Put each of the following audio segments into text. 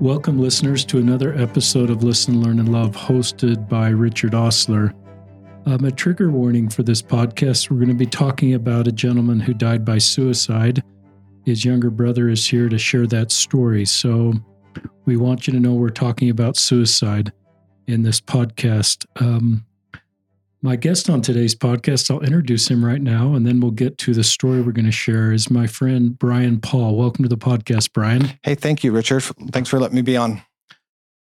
Welcome, listeners, to another episode of Listen, Learn, and Love, hosted by Richard Ostler. Um, a trigger warning for this podcast we're going to be talking about a gentleman who died by suicide. His younger brother is here to share that story. So we want you to know we're talking about suicide in this podcast. Um, my guest on today's podcast, I'll introduce him right now, and then we'll get to the story we're going to share, is my friend Brian Paul. Welcome to the podcast, Brian. Hey, thank you, Richard. Thanks for letting me be on.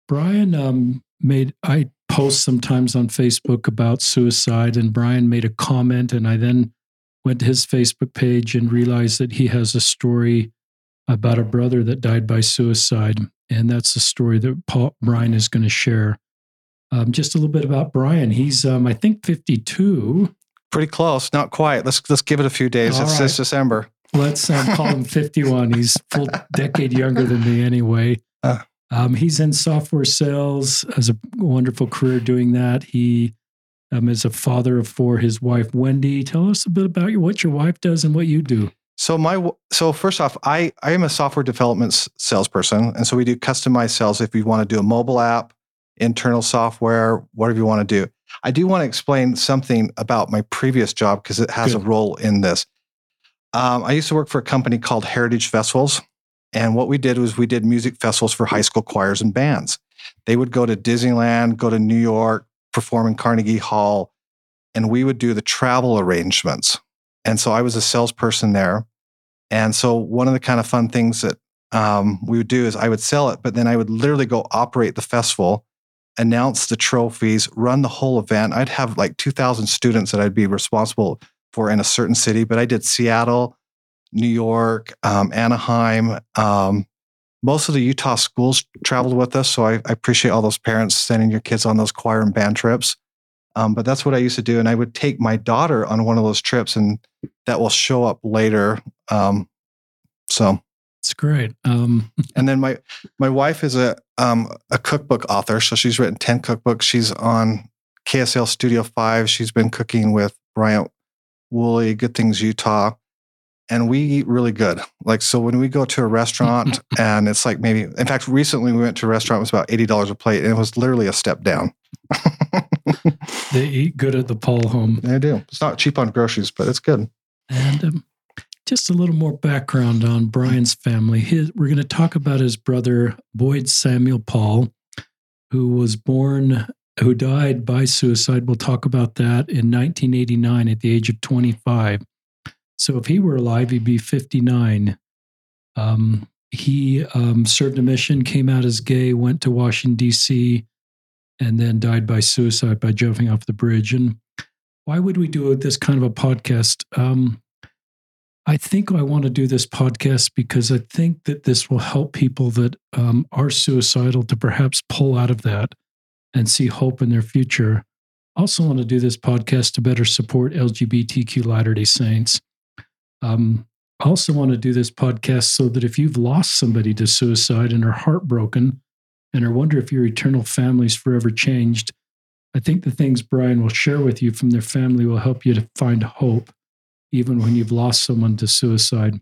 Brian um, made, I post sometimes on Facebook about suicide, and Brian made a comment, and I then went to his Facebook page and realized that he has a story about a brother that died by suicide. And that's the story that Paul, Brian is going to share. Um, just a little bit about Brian. He's, um, I think, 52. Pretty close, not quite. Let's let's give it a few days. All it's right. this December. Let's um, call him 51. He's full decade younger than me, anyway. Uh, um, he's in software sales, has a wonderful career doing that. He um, is a father of four. His wife Wendy. Tell us a bit about you, what your wife does and what you do. So my so first off, I I am a software development salesperson, and so we do customized sales. If you want to do a mobile app, internal software, whatever you want to do. I do want to explain something about my previous job because it has Good. a role in this. Um, I used to work for a company called Heritage Festivals. And what we did was we did music festivals for high school choirs and bands. They would go to Disneyland, go to New York, perform in Carnegie Hall, and we would do the travel arrangements. And so I was a salesperson there. And so one of the kind of fun things that um, we would do is I would sell it, but then I would literally go operate the festival announce the trophies, run the whole event. I'd have like 2,000 students that I'd be responsible for in a certain city, but I did Seattle, New York, um, Anaheim. Um, most of the Utah schools traveled with us. So I, I, appreciate all those parents sending your kids on those choir and band trips. Um, but that's what I used to do. And I would take my daughter on one of those trips, and that will show up later. Um, so it's great. Um, and then my my wife is a um, a cookbook author, so she's written ten cookbooks. She's on KSL Studio Five. She's been cooking with Bryan Woolley, Good Things Utah, and we eat really good. Like so, when we go to a restaurant and it's like maybe, in fact, recently we went to a restaurant. It was about eighty dollars a plate, and it was literally a step down. they eat good at the Paul home. They do. It's not cheap on groceries, but it's good. And um, just a little more background on Brian's family. His, we're going to talk about his brother, Boyd Samuel Paul, who was born, who died by suicide. We'll talk about that in 1989 at the age of 25. So if he were alive, he'd be 59. Um, he um, served a mission, came out as gay, went to Washington, D.C., and then died by suicide by jumping off the bridge. And why would we do this kind of a podcast? Um, I think I want to do this podcast because I think that this will help people that um, are suicidal to perhaps pull out of that and see hope in their future. I also want to do this podcast to better support LGBTQ Latter day Saints. Um, I also want to do this podcast so that if you've lost somebody to suicide and are heartbroken and are wonder if your eternal family's forever changed, I think the things Brian will share with you from their family will help you to find hope even when you've lost someone to suicide.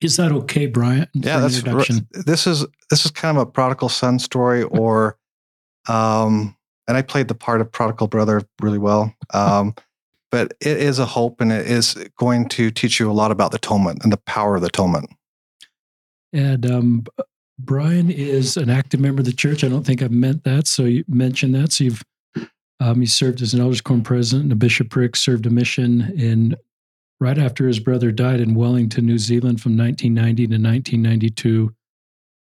Is that okay, Brian? Yeah, that's this is this is kind of a prodigal son story, or um, and I played the part of prodigal brother really well. Um, but it is a hope, and it is going to teach you a lot about the atonement and the power of the atonement. And um, Brian is an active member of the church. I don't think I've meant that, so you mentioned that. So you've um, he served as an elders quorum president and a bishopric, served a mission in right after his brother died in Wellington, New Zealand from 1990 to 1992.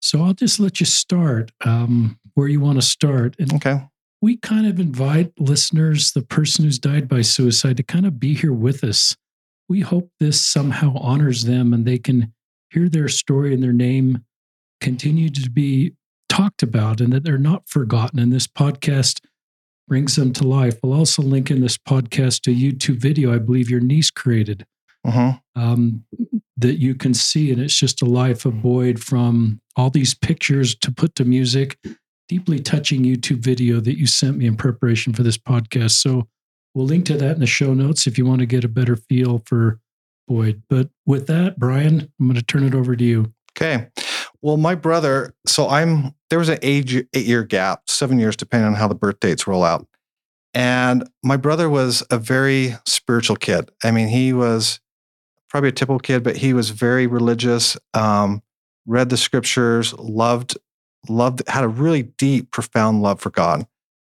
So I'll just let you start um, where you want to start. And okay. We kind of invite listeners, the person who's died by suicide, to kind of be here with us. We hope this somehow honors them and they can hear their story and their name continue to be talked about and that they're not forgotten. And this podcast brings them to life. We'll also link in this podcast a YouTube video I believe your niece created uh-huh. um, that you can see. And it's just a life of Boyd from all these pictures to put to music, deeply touching YouTube video that you sent me in preparation for this podcast. So we'll link to that in the show notes if you want to get a better feel for Boyd. But with that, Brian, I'm going to turn it over to you. Okay. Well, my brother, so I'm there was an age eight year gap, seven years, depending on how the birth dates roll out. And my brother was a very spiritual kid. I mean, he was probably a typical kid, but he was very religious, um, read the scriptures, loved, loved, had a really deep, profound love for God.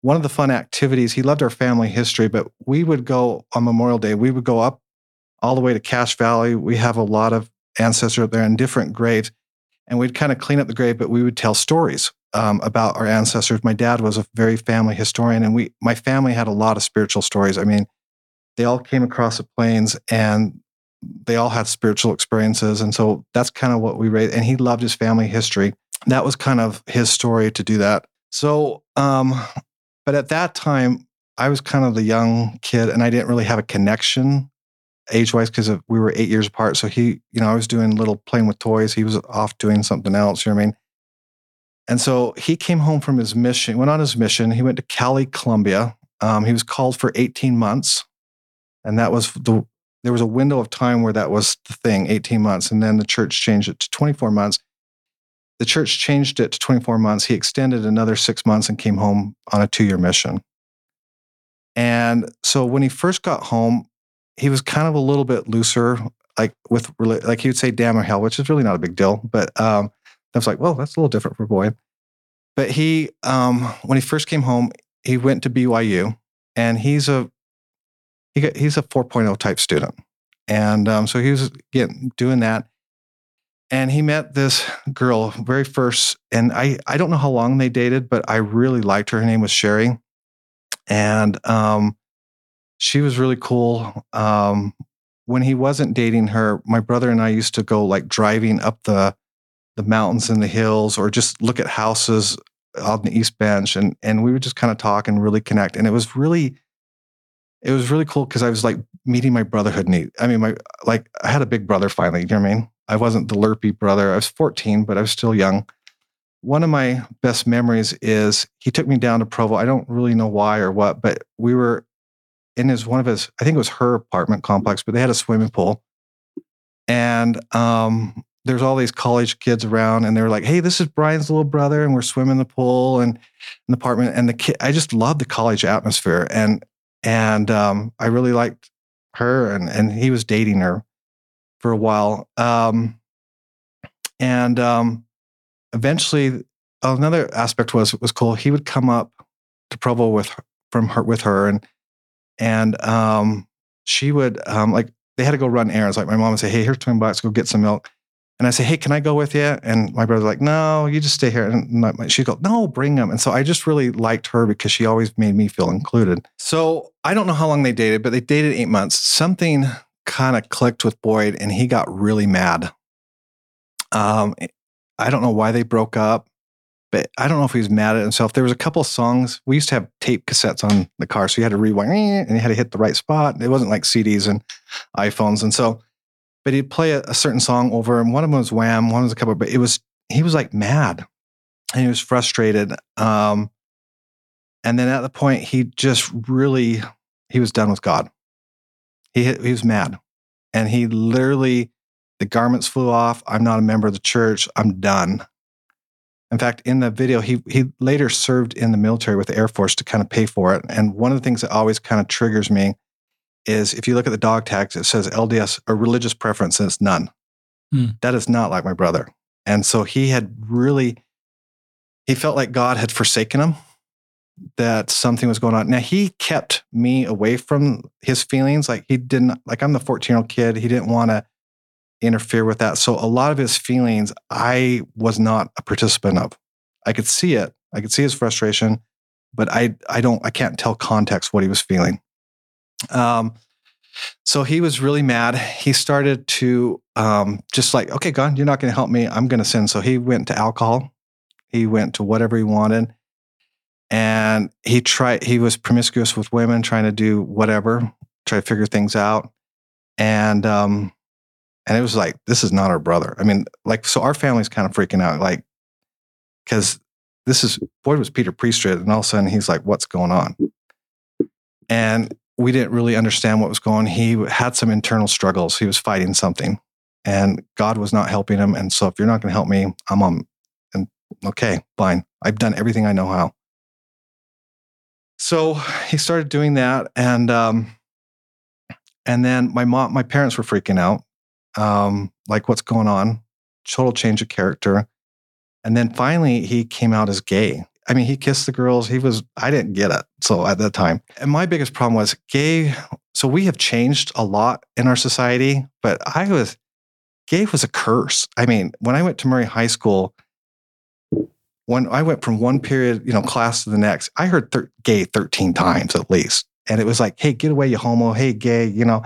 One of the fun activities, he loved our family history, but we would go on Memorial Day, we would go up all the way to Cache Valley. We have a lot of ancestors up there in different graves and we'd kind of clean up the grave, but we would tell stories um, about our ancestors. My dad was a very family historian, and we, my family had a lot of spiritual stories. I mean, they all came across the plains, and they all had spiritual experiences, and so that's kind of what we raised. And he loved his family history. That was kind of his story to do that. So, um, but at that time, I was kind of the young kid, and I didn't really have a connection age wise because we were eight years apart. So he, you know, I was doing little playing with toys. He was off doing something else. You know what I mean? And so he came home from his mission, went on his mission. He went to Cali, Colombia. Um, he was called for 18 months. And that was the, there was a window of time where that was the thing, 18 months. And then the church changed it to 24 months. The church changed it to 24 months. He extended another six months and came home on a two year mission. And so when he first got home, he was kind of a little bit looser, like with like he would say damn or hell, which is really not a big deal. But um, I was like, well, that's a little different for a boy. But he, um, when he first came home, he went to BYU, and he's a he got, he's a 4.0 type student, and um, so he was getting doing that. And he met this girl very first, and I I don't know how long they dated, but I really liked her. Her name was Sherry, and um, she was really cool. Um, when he wasn't dating her, my brother and I used to go like driving up the the mountains and the hills, or just look at houses on the East Bench, and and we would just kind of talk and really connect. And it was really, it was really cool because I was like meeting my brotherhood need. I mean, my like I had a big brother finally. You know what I mean? I wasn't the lurpy brother. I was 14, but I was still young. One of my best memories is he took me down to Provo. I don't really know why or what, but we were in his one of his, I think it was her apartment complex, but they had a swimming pool. And um, there's all these college kids around, and they were like, "Hey, this is Brian's little brother, and we're swimming in the pool and in the apartment." And the kid, I just loved the college atmosphere, and and um, I really liked her, and and he was dating her for a while. Um, and um, eventually, another aspect was was cool. He would come up to Provo with from her with her, and and um, she would um, like they had to go run errands. Like my mom would say, "Hey, here's twenty bucks. Go get some milk." And I say, "Hey, can I go with you?" And my brother's like, "No, you just stay here." And she'd go, "No, bring him. And so I just really liked her because she always made me feel included. So I don't know how long they dated, but they dated eight months. Something kind of clicked with Boyd, and he got really mad. Um, I don't know why they broke up but I don't know if he was mad at himself. There was a couple of songs. We used to have tape cassettes on the car, so you had to rewind and you had to hit the right spot. It wasn't like CDs and iPhones, and so. But he'd play a, a certain song over, and one of them was Wham, one was a couple. But it was he was like mad, and he was frustrated. Um, and then at the point, he just really he was done with God. He he was mad, and he literally the garments flew off. I'm not a member of the church. I'm done. In fact, in the video, he he later served in the military with the Air Force to kind of pay for it. And one of the things that always kind of triggers me is if you look at the dog tags, it says LDS or religious preference, and it's none. Hmm. That is not like my brother. And so he had really, he felt like God had forsaken him, that something was going on. Now he kept me away from his feelings. Like he didn't, like I'm the 14 year old kid. He didn't want to interfere with that. So a lot of his feelings, I was not a participant of. I could see it. I could see his frustration, but I I don't I can't tell context what he was feeling. Um, so he was really mad. He started to um, just like, okay, God, you're not going to help me. I'm going to sin. So he went to alcohol. He went to whatever he wanted, and he tried. He was promiscuous with women, trying to do whatever, try to figure things out. And um, and it was like, this is not our brother. I mean, like, so our family's kind of freaking out, like, because this is, Boyd was Peter Priesthood. And all of a sudden he's like, what's going on? And we didn't really understand what was going on. He had some internal struggles. He was fighting something. and God was not helping him. And so if you're not going to help me, I'm on. And okay, fine. I've done everything I know how. So he started doing that, and um, and then my mom, my parents were freaking out, um, like what's going on? Total change of character. And then finally, he came out as gay. I mean, he kissed the girls. He was, I didn't get it. So at that time, and my biggest problem was gay. So we have changed a lot in our society, but I was, gay was a curse. I mean, when I went to Murray High School, when I went from one period, you know, class to the next, I heard thir- gay 13 times at least. And it was like, hey, get away, you homo. Hey, gay, you know,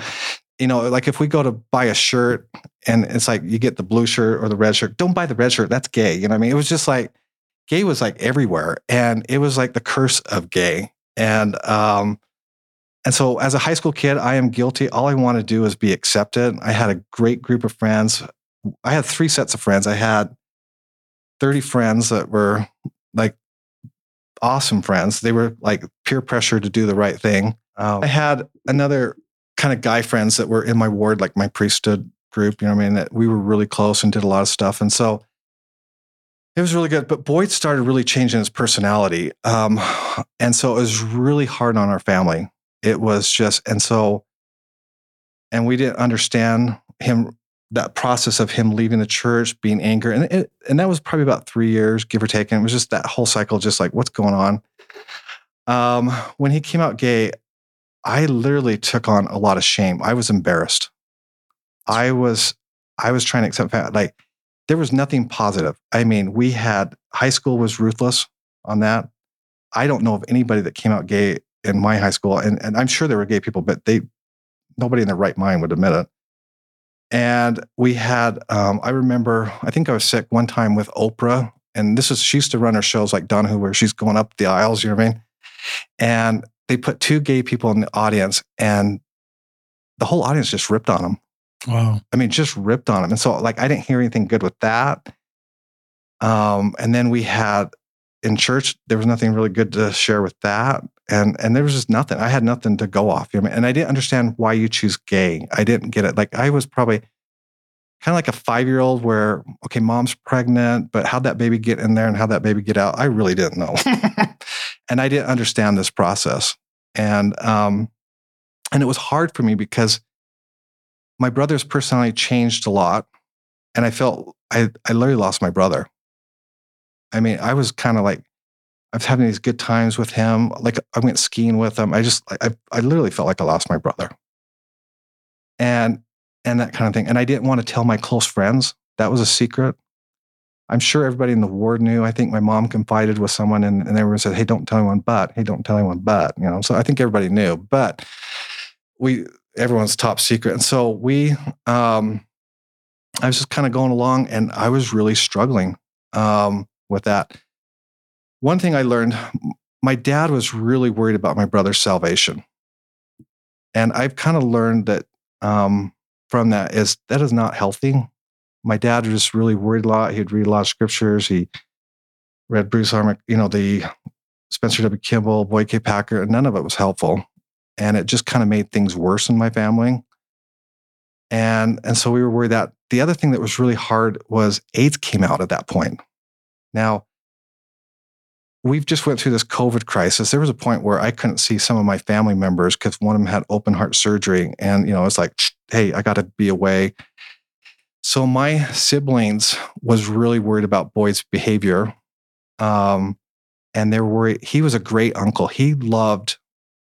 you know, like if we go to buy a shirt and it's like you get the blue shirt or the red shirt, don't buy the red shirt. That's gay. You know what I mean? It was just like gay was like everywhere. And it was like the curse of gay. And um, and so as a high school kid, I am guilty. All I want to do is be accepted. I had a great group of friends. I had three sets of friends. I had 30 friends that were like awesome friends. They were like peer pressure to do the right thing. Um, I had another kind of guy friends that were in my ward, like my priesthood group, you know what I mean? That we were really close and did a lot of stuff. And so it was really good. But Boyd started really changing his personality. Um, and so it was really hard on our family. It was just, and so, and we didn't understand him, that process of him leaving the church, being angry. And, it, and that was probably about three years, give or take. And it was just that whole cycle, just like, what's going on? Um, when he came out gay, I literally took on a lot of shame. I was embarrassed. I was I was trying to accept like there was nothing positive. I mean, we had high school was ruthless on that. I don't know of anybody that came out gay in my high school, and, and I'm sure there were gay people, but they nobody in their right mind would admit it. And we had, um, I remember, I think I was sick one time with Oprah, and this is she used to run her shows like Donahue, where she's going up the aisles, you know what I mean? And they put two gay people in the audience and the whole audience just ripped on them. Wow. I mean, just ripped on him. And so like I didn't hear anything good with that. Um, and then we had in church, there was nothing really good to share with that. And and there was just nothing. I had nothing to go off. You know, and I didn't understand why you choose gay. I didn't get it. Like I was probably kind of like a five year old where, okay, mom's pregnant, but how'd that baby get in there and how'd that baby get out? I really didn't know. and I didn't understand this process. And, um, and it was hard for me because my brother's personality changed a lot. And I felt I, I literally lost my brother. I mean, I was kind of like, I was having these good times with him. Like I went skiing with him. I just, I, I literally felt like I lost my brother. And and that kind of thing. And I didn't want to tell my close friends. That was a secret. I'm sure everybody in the ward knew. I think my mom confided with someone and, and everyone said, Hey, don't tell anyone but, hey, don't tell anyone but, you know. So I think everybody knew. But we everyone's top secret. And so we um I was just kind of going along and I was really struggling um with that. One thing I learned, my dad was really worried about my brother's salvation. And I've kind of learned that um, from that is that is not healthy. My dad was just really worried a lot. He'd read a lot of scriptures. He read Bruce Armick, you know, the Spencer W. Kimball, Boyd K. Packer, and none of it was helpful. And it just kind of made things worse in my family. And, and so we were worried that the other thing that was really hard was AIDS came out at that point. Now, we've just went through this COVID crisis. There was a point where I couldn't see some of my family members because one of them had open heart surgery, and you know, it's like, hey, I got to be away. So my siblings was really worried about Boyd's behavior, um, and they were worried. He was a great uncle. He loved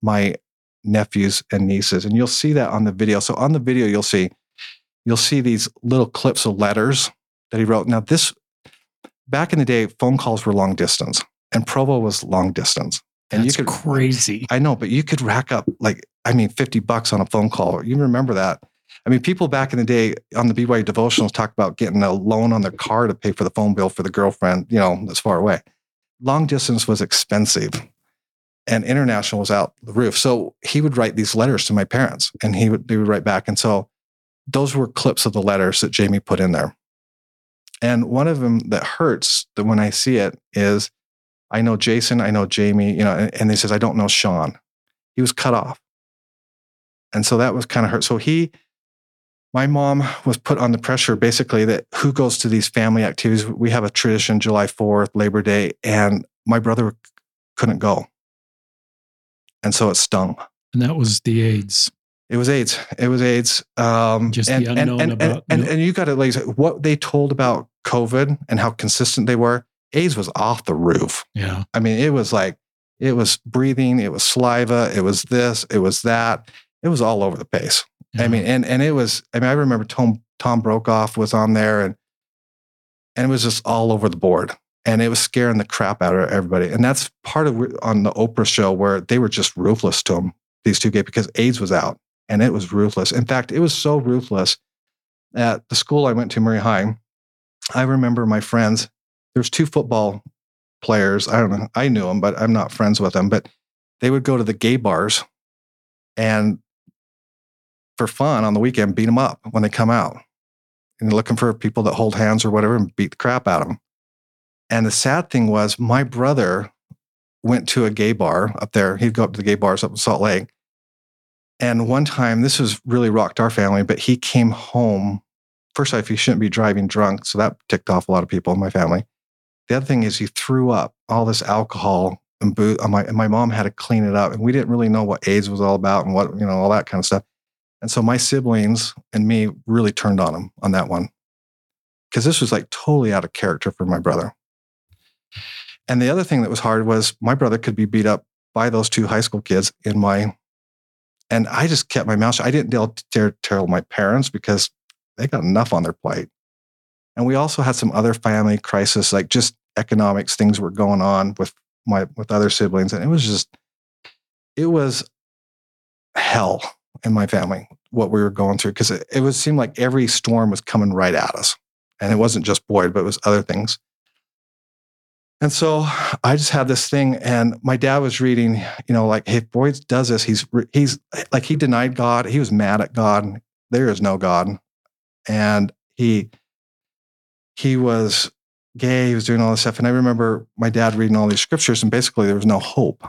my nephews and nieces, and you'll see that on the video. So on the video, you'll see you'll see these little clips of letters that he wrote. Now this back in the day, phone calls were long distance and Provo was long distance. And That's you could crazy. I know, but you could rack up like I mean, fifty bucks on a phone call. You remember that? I mean, people back in the day on the BYU devotionals talk about getting a loan on their car to pay for the phone bill for the girlfriend, you know, that's far away. Long distance was expensive and international was out the roof. So he would write these letters to my parents and he would, they would write back. And so those were clips of the letters that Jamie put in there. And one of them that hurts that when I see it is I know Jason, I know Jamie, you know, and, and he says, I don't know Sean. He was cut off. And so that was kind of hurt. So he, my mom was put on the pressure basically that who goes to these family activities? We have a tradition, July 4th, Labor Day, and my brother couldn't go. And so it stung. And that was the AIDS. It was AIDS. It was AIDS. Um, Just and, the unknown and, and, about and, and, and you got to like what they told about COVID and how consistent they were. AIDS was off the roof. Yeah. I mean, it was like it was breathing, it was saliva, it was this, it was that. It was all over the place. I mean, and and it was. I mean, I remember Tom Tom Brokaw was on there, and and it was just all over the board, and it was scaring the crap out of everybody. And that's part of on the Oprah show where they were just ruthless to them, these two gay because AIDS was out, and it was ruthless. In fact, it was so ruthless at the school I went to, Murray High. I remember my friends. There's two football players. I don't know. I knew them, but I'm not friends with them. But they would go to the gay bars and for fun on the weekend, beat them up when they come out. And looking for people that hold hands or whatever and beat the crap out of them. And the sad thing was, my brother went to a gay bar up there. He'd go up to the gay bars up in Salt Lake. And one time, this was really rocked our family, but he came home. First off, he shouldn't be driving drunk. So that ticked off a lot of people in my family. The other thing is, he threw up all this alcohol and booze. On my, and my mom had to clean it up. And we didn't really know what AIDS was all about and what, you know, all that kind of stuff. And so my siblings and me really turned on him on that one because this was like totally out of character for my brother. And the other thing that was hard was my brother could be beat up by those two high school kids in my, and I just kept my mouth shut. I didn't dare, tell my parents because they got enough on their plate. And we also had some other family crisis, like just economics things were going on with my with other siblings, and it was just, it was hell in my family what we were going through because it, it was seemed like every storm was coming right at us and it wasn't just boyd but it was other things and so i just had this thing and my dad was reading you know like hey boyd does this. He's he's like he denied god. He was mad at god. There is no god. And he he was gay. He was doing all this stuff. And i remember my dad reading all these scriptures and basically there was no hope.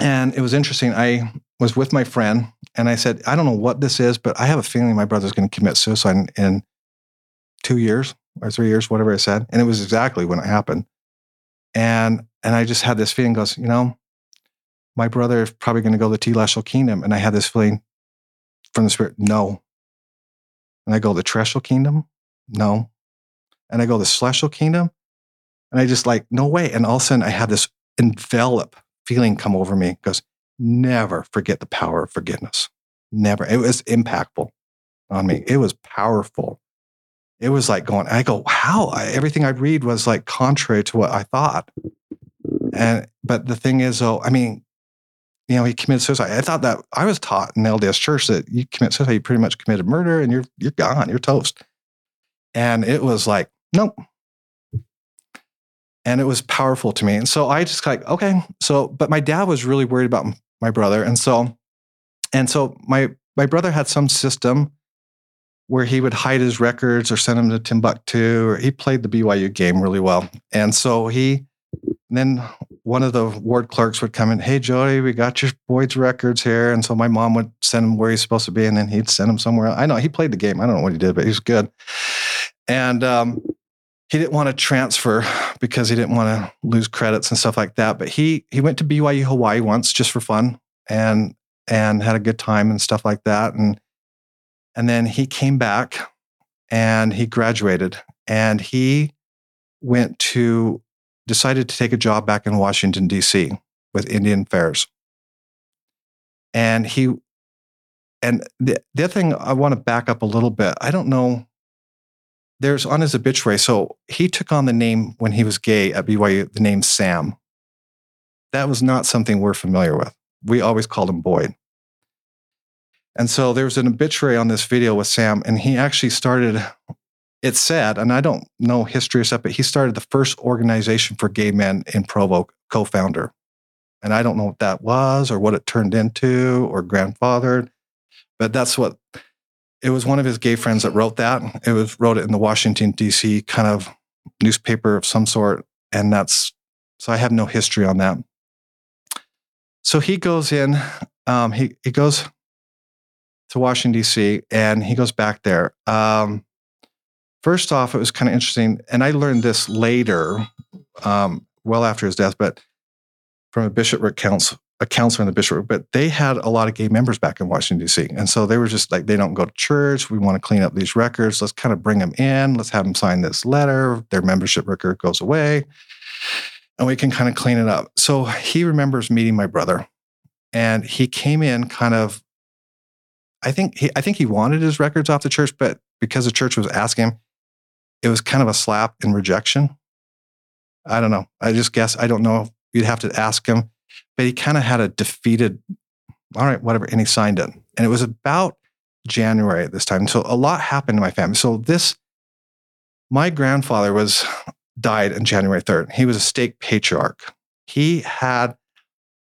And it was interesting. I was with my friend and I said, I don't know what this is, but I have a feeling my brother's going to commit suicide in, in two years or three years, whatever I said. And it was exactly when it happened. And and I just had this feeling goes, you know, my brother is probably going to go to the telestial kingdom. And I had this feeling from the spirit, no. And I go, the terrestrial kingdom? No. And I go, the celestial kingdom? And I just like, no way. And all of a sudden I had this envelop feeling come over me. Goes, never forget the power of forgiveness. Never. It was impactful on me. It was powerful. It was like going, I go, how? I, everything I'd read was like contrary to what I thought. And, but the thing is, though, I mean, you know, he committed suicide. I thought that I was taught in LDS church that you commit suicide, you pretty much committed murder and you're, you're gone, you're toast. And it was like, nope. And it was powerful to me. And so I just like, okay. So, but my dad was really worried about my brother. And so, and so my, my brother had some system where he would hide his records or send them to Timbuktu, or he played the BYU game really well. And so he, then one of the ward clerks would come in, Hey, Jody, we got your Boyd's records here. And so my mom would send him where he's supposed to be, and then he'd send him somewhere. I know he played the game. I don't know what he did, but he was good. And um, he didn't want to transfer because he didn't want to lose credits and stuff like that. But he he went to BYU Hawaii once just for fun and and had a good time and stuff like that. And and then he came back and he graduated and he went to decided to take a job back in Washington D.C. with Indian Affairs. And he and the, the other thing I want to back up a little bit. I don't know there's on his obituary. So he took on the name when he was gay at BYU, the name Sam. That was not something we're familiar with. We always called him Boyd. And so there was an obituary on this video with Sam, and he actually started, it said, and I don't know history or stuff, but he started the first organization for gay men in Provo, co founder. And I don't know what that was or what it turned into or grandfathered, but that's what it was one of his gay friends that wrote that. It was wrote it in the Washington D.C. kind of newspaper of some sort, and that's so I have no history on that. So he goes in. Um, he he goes to Washington D.C. and he goes back there. Um, first off, it was kind of interesting, and I learned this later, um, well after his death, but from a bishopric council, a counselor in the bishopric. But they had a lot of gay members back in Washington D.C., and so they were just like, they don't go to church. We want to clean up these records. Let's kind of bring them in. Let's have them sign this letter. Their membership record goes away, and we can kind of clean it up. So he remembers meeting my brother, and he came in kind of I think he I think he wanted his records off the church, but because the church was asking him, it was kind of a slap in rejection. I don't know. I just guess I don't know. You'd have to ask him, but he kind of had a defeated. All right, whatever, and he signed it, and it was about January at this time. So a lot happened in my family. So this, my grandfather was died on January third. He was a stake patriarch. He had,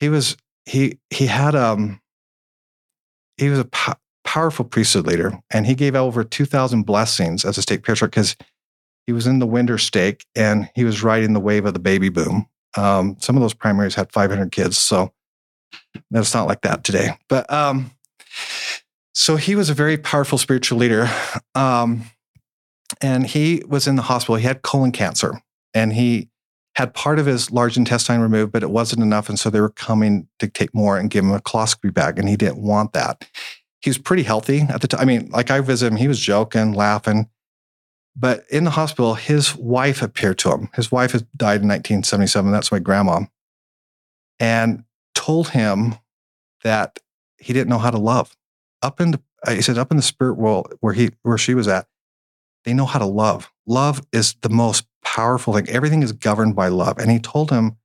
he was he he had um he was a po- powerful priesthood leader, and he gave over 2,000 blessings as a stake patriarch because he was in the winter stake and he was riding the wave of the baby boom. Um, some of those primaries had 500 kids, so that's not like that today. But um, so he was a very powerful spiritual leader. Um, and he was in the hospital. He had colon cancer and he had part of his large intestine removed, but it wasn't enough. And so they were coming to take more and give him a colostomy bag. And he didn't want that. He was pretty healthy at the time. I mean, like I visited him, he was joking, laughing. But in the hospital, his wife appeared to him. His wife had died in 1977. That's my grandma. And told him that he didn't know how to love. Up in the, uh, he said, up in the spirit world where he, where she was at, they know how to love. Love is the most powerful thing. Everything is governed by love. And he told him,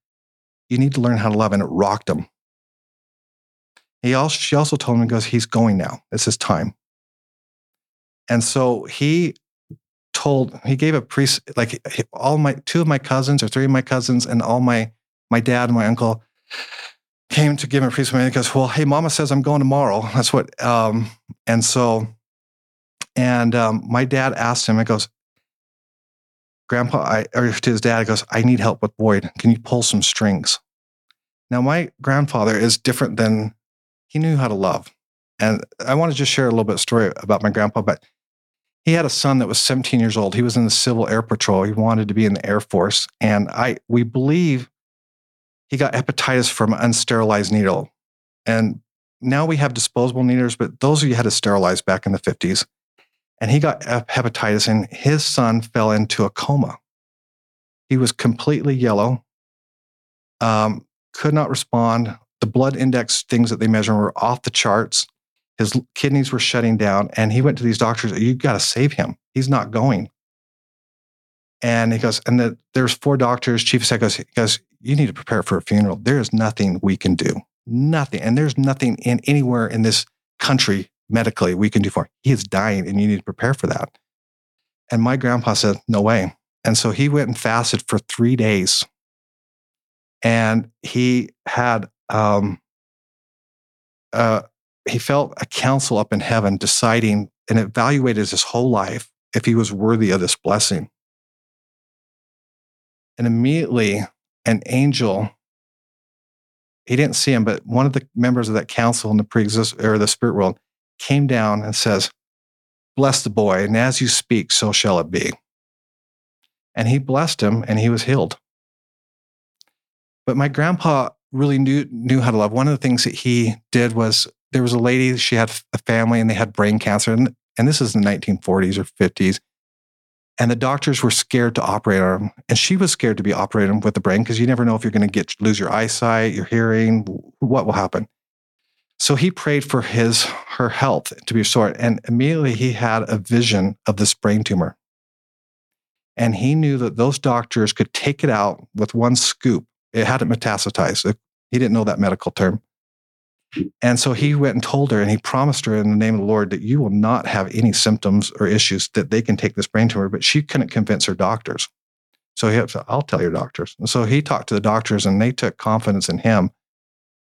you need to learn how to love. And it rocked him. He also, she also told him, he goes, he's going now. It's his time. And so he told, he gave a priest, like all my, two of my cousins or three of my cousins and all my, my dad and my uncle came to give him a priest. He goes, well, hey, mama says I'm going tomorrow. That's what, um, and so, and um, my dad asked him, it goes, Grandpa, I, or to his dad, goes, I need help with Boyd. Can you pull some strings? Now, my grandfather is different than he knew how to love. And I want to just share a little bit story about my grandpa, but he had a son that was 17 years old. He was in the Civil Air Patrol. He wanted to be in the Air Force. And I we believe he got hepatitis from an unsterilized needle. And now we have disposable needles, but those you had to sterilize back in the 50s and he got hepatitis, and his son fell into a coma. He was completely yellow, um, could not respond. The blood index things that they measure were off the charts. His kidneys were shutting down, and he went to these doctors. You got to save him. He's not going. And he goes, and the, there's four doctors. Chief of staff goes, goes, you need to prepare for a funeral. There is nothing we can do, nothing, and there's nothing in anywhere in this country medically we can do for him. He is dying and you need to prepare for that. And my grandpa said, No way. And so he went and fasted for three days. And he had, um, uh, he felt a council up in heaven deciding and evaluated his whole life if he was worthy of this blessing. And immediately, an angel, he didn't see him, but one of the members of that council in the pre-exist or the spirit world came down and says, Bless the boy, and as you speak, so shall it be. And he blessed him, and he was healed. But my grandpa really knew, knew how to love. One of the things that he did was there was a lady, she had a family, and they had brain cancer. And, and this is in the 1940s or 50s. And the doctors were scared to operate on him. And she was scared to be operating with the brain because you never know if you're going to get lose your eyesight, your hearing, what will happen. So he prayed for his her health to be restored, and immediately he had a vision of this brain tumor. And he knew that those doctors could take it out with one scoop. It hadn't metastasized. He didn't know that medical term. And so he went and told her, and he promised her in the name of the Lord that you will not have any symptoms or issues, that they can take this brain tumor. But she couldn't convince her doctors. So he said, I'll tell your doctors. And so he talked to the doctors, and they took confidence in him,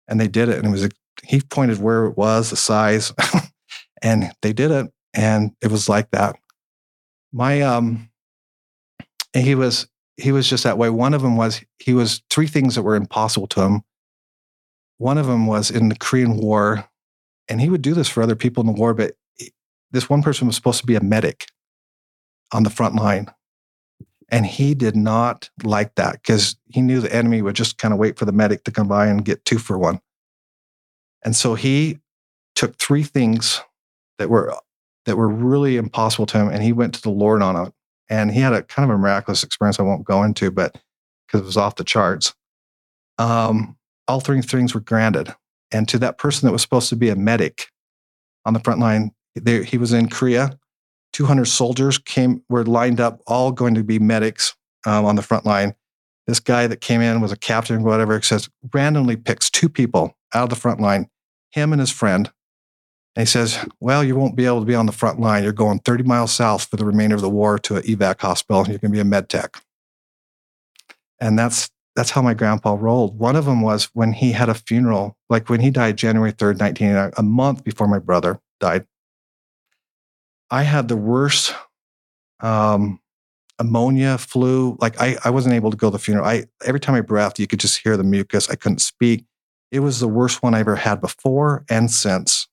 and they did it. And it was he pointed where it was, the size, and they did it. And it was like that. My, um, he was, he was just that way. One of them was, he was three things that were impossible to him. One of them was in the Korean War, and he would do this for other people in the war, but this one person was supposed to be a medic on the front line. And he did not like that because he knew the enemy would just kind of wait for the medic to come by and get two for one. And so he took three things that were that were really impossible to him, and he went to the Lord on it. And he had a kind of a miraculous experience I won't go into, but because it was off the charts. Um, all three things were granted. And to that person that was supposed to be a medic on the front line, he was in Korea. 200 soldiers came, were lined up, all going to be medics um, on the front line. This guy that came in was a captain, whatever, says randomly picks two people out of the front line, him and his friend. And he says, Well, you won't be able to be on the front line. You're going 30 miles south for the remainder of the war to an evac hospital. You're going to be a med tech. And that's that's how my grandpa rolled. One of them was when he had a funeral, like when he died January 3rd, 1989, a month before my brother died. I had the worst um, pneumonia, flu. Like I, I wasn't able to go to the funeral. I every time I breathed, you could just hear the mucus. I couldn't speak. It was the worst one I ever had before and since.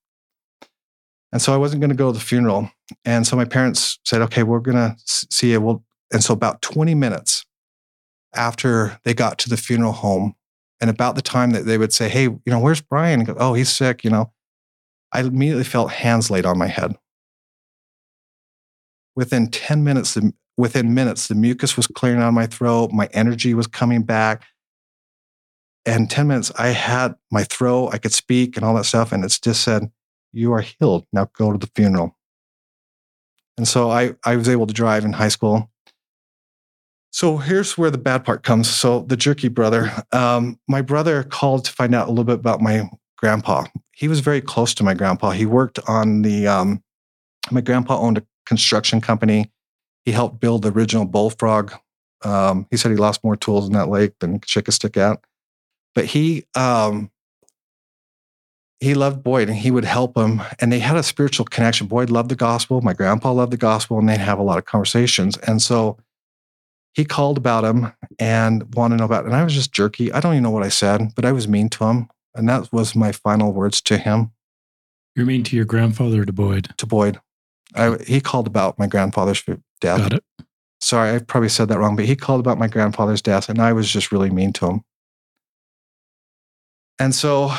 And so I wasn't going to go to the funeral. And so my parents said, "Okay, we're going to see you." Well, and so about 20 minutes after they got to the funeral home, and about the time that they would say, "Hey, you know, where's Brian?" Go, "Oh, he's sick," you know, I immediately felt hands laid on my head. Within 10 minutes, within minutes, the mucus was clearing out of my throat, my energy was coming back. And 10 minutes, I had my throat, I could speak and all that stuff. And it's just said, You are healed. Now go to the funeral. And so I, I was able to drive in high school. So here's where the bad part comes. So the jerky brother, um, my brother called to find out a little bit about my grandpa. He was very close to my grandpa. He worked on the, um, my grandpa owned a construction company. He helped build the original bullfrog. Um, he said he lost more tools in that lake than shake a stick at. But he, um, he loved Boyd and he would help him. And they had a spiritual connection. Boyd loved the gospel. My grandpa loved the gospel and they'd have a lot of conversations. And so he called about him and wanted to know about it. And I was just jerky. I don't even know what I said, but I was mean to him. And that was my final words to him. You're mean to your grandfather or to Boyd? To Boyd. I, he called about my grandfather's death. Got it. Sorry, I probably said that wrong, but he called about my grandfather's death, and I was just really mean to him. And so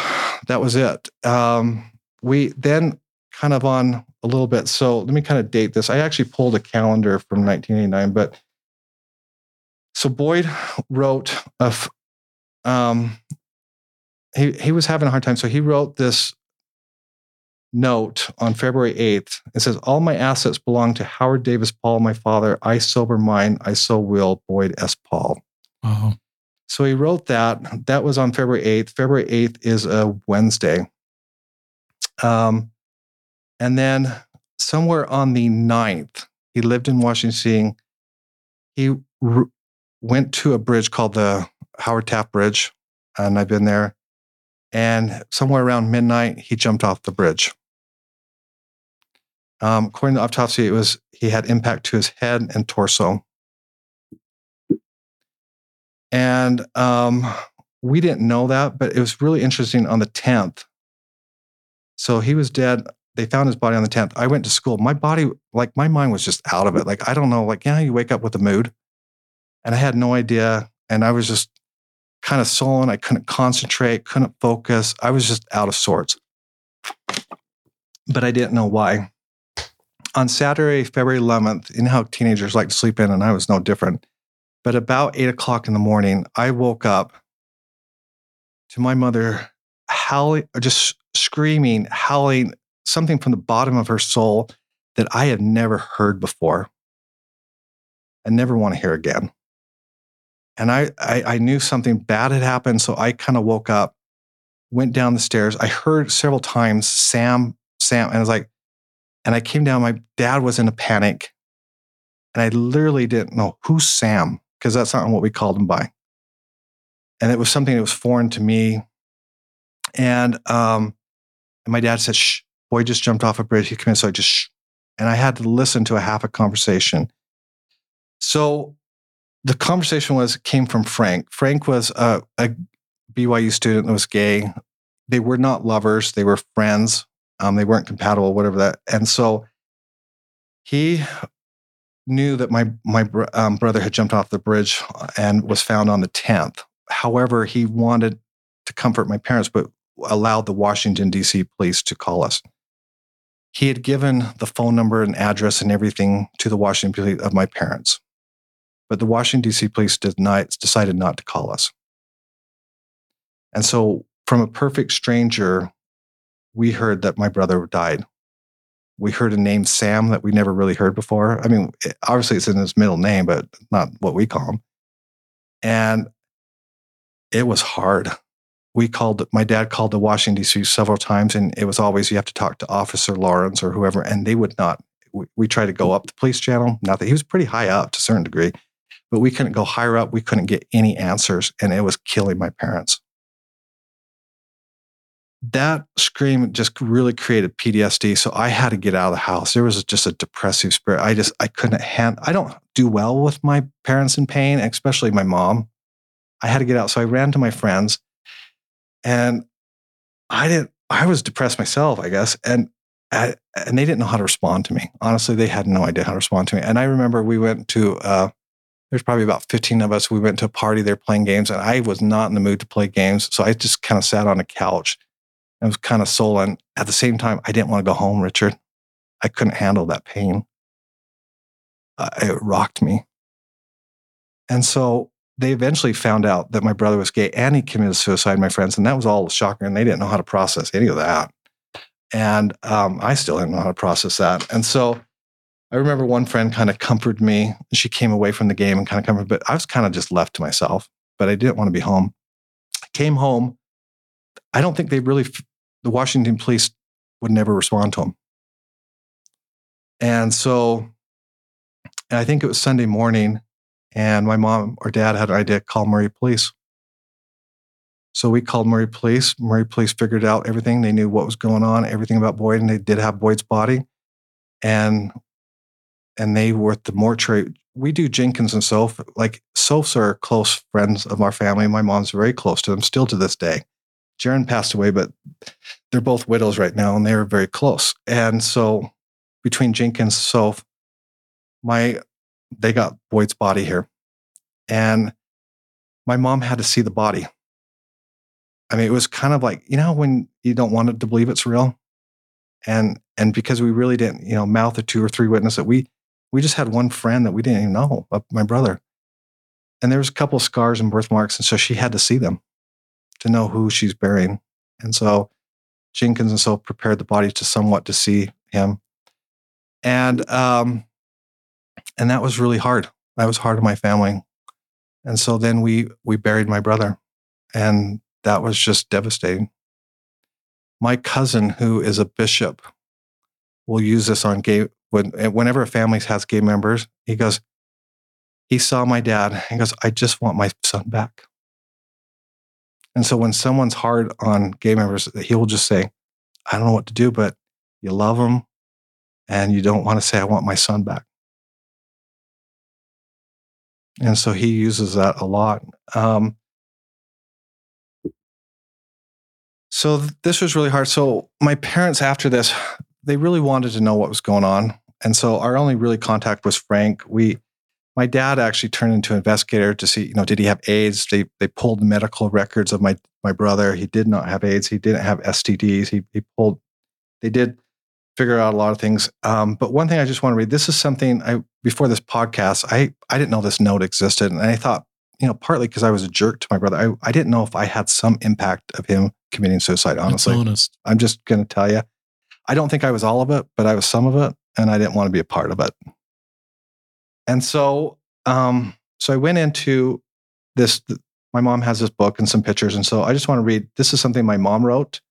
that was it. Um, we then kind of on a little bit. So let me kind of date this. I actually pulled a calendar from 1989, but so Boyd wrote a, um, he he was having a hard time, so he wrote this note on February 8th. It says, All my assets belong to Howard Davis Paul, my father. I sober mine. I so will. Boyd S. Paul. Wow. So he wrote that. That was on February 8th. February 8th is a Wednesday. Um, and then somewhere on the 9th, he lived in Washington. He went to a bridge called the Howard Taft Bridge, and I've been there. And somewhere around midnight, he jumped off the bridge. Um, according to the autopsy, it was he had impact to his head and torso. And um, we didn't know that, but it was really interesting on the 10th. So he was dead. They found his body on the 10th. I went to school. My body, like my mind was just out of it. Like, I don't know, like, yeah, you wake up with a mood. And I had no idea. And I was just kind of sullen. I couldn't concentrate, couldn't focus. I was just out of sorts. But I didn't know why on Saturday, February 11th, you know how teenagers like to sleep in, and I was no different. But about eight o'clock in the morning, I woke up to my mother howling, just screaming, howling something from the bottom of her soul that I had never heard before. I never want to hear again. And I, I, I knew something bad had happened. So I kind of woke up, went down the stairs. I heard several times, Sam, Sam. And I was like, and I came down, my dad was in a panic. And I literally didn't know who's Sam, because that's not what we called them by. And it was something that was foreign to me. And, um, and my dad said, shh, boy just jumped off a bridge. He came in, so I just shh. And I had to listen to a half a conversation. So the conversation was came from Frank. Frank was a, a BYU student that was gay. They were not lovers, they were friends Um, they weren't compatible, whatever that. And so he knew that my my um, brother had jumped off the bridge and was found on the 10th. However, he wanted to comfort my parents, but allowed the Washington D.C. police to call us. He had given the phone number and address and everything to the Washington police of my parents, but the Washington D.C. police did not, decided not to call us. And so, from a perfect stranger, we heard that my brother died we heard a name Sam that we never really heard before. I mean, obviously it's in his middle name, but not what we call him. And it was hard. We called, my dad called the Washington, D.C. several times, and it was always you have to talk to Officer Lawrence or whoever, and they would not. We, we tried to go up the police channel. Not that he was pretty high up to a certain degree, but we couldn't go higher up. We couldn't get any answers, and it was killing my parents that scream just really created PTSD. So I had to get out of the house. There was just a depressive spirit. I just, I couldn't hand, I don't do well with my parents in pain, especially my mom. I had to get out. So I ran to my friends and I didn't, I was depressed myself, I guess. And, I, and they didn't know how to respond to me. Honestly, they had no idea how to respond to me. And I remember we went to, uh, there's probably about 15 of us. We went to a party, they're playing games, and I was not in the mood to play games. So I just kind of sat on a couch I was kind of sullen. At the same time, I didn't want to go home, Richard. I couldn't handle that pain. Uh, it rocked me. And so they eventually found out that my brother was gay and he committed suicide, my friends. And that was all shocking. And they didn't know how to process any of that. And um, I still didn't know how to process that. And so I remember one friend kind of comforted me. She came away from the game and kind of comforted, but I was kind of just left to myself, but I didn't want to be home. I came home. I don't think they really the Washington police would never respond to him. And so and I think it was Sunday morning, and my mom or dad had an idea to call Murray Police. So we called Murray Police. Murray Police figured out everything. They knew what was going on, everything about Boyd, and they did have Boyd's body. And and they were at the mortuary. We do Jenkins and Soffe. Like Soffes are close friends of our family. My mom's very close to them still to this day. Jaron passed away, but they're both widows right now and they're very close. And so between Jenkins Soffe, my they got Boyd's body here. And my mom had to see the body. I mean, it was kind of like, you know, when you don't want to believe it's real. And and because we really didn't, you know, mouth the two or three witnesses that we we just had one friend that we didn't even know, my brother. And there was a couple scars and birthmarks. And so she had to see them to know who she's burying. And so Jenkins and Soffe prepared the body to somewhat to see him. And um, and that was really hard. That was hard on my family. And so then we we buried my brother. And that was just devastating. My cousin, who is a bishop, will use this on gay when, whenever a family has gay members. He goes, he saw my dad. He goes, I just want my son back. And so when someone's hard on gay members, he will just say, I don't know what to do, but you love them and you don't want to say, I want my son back. And so he uses that a lot. Um, so th- this was really hard. So my parents, after this, they really wanted to know what was going on. And so our only really contact was Frank. We my dad actually turned into an investigator to see, you know, did he have AIDS? They they pulled medical records of my my brother. He did not have AIDS. He didn't have STDs. He he pulled. They did figure out a lot of things. Um, but one thing I just want to read. This is something I before this podcast. I I didn't know this note existed, and I thought, you know, partly because I was a jerk to my brother. I I didn't know if I had some impact of him committing suicide. Honestly, That's honest. I'm just going to tell you. I don't think I was all of it, but I was some of it, and I didn't want to be a part of it. And so, um, so I went into this. My mom has this book and some pictures, and so I just want to read. This is something my mom wrote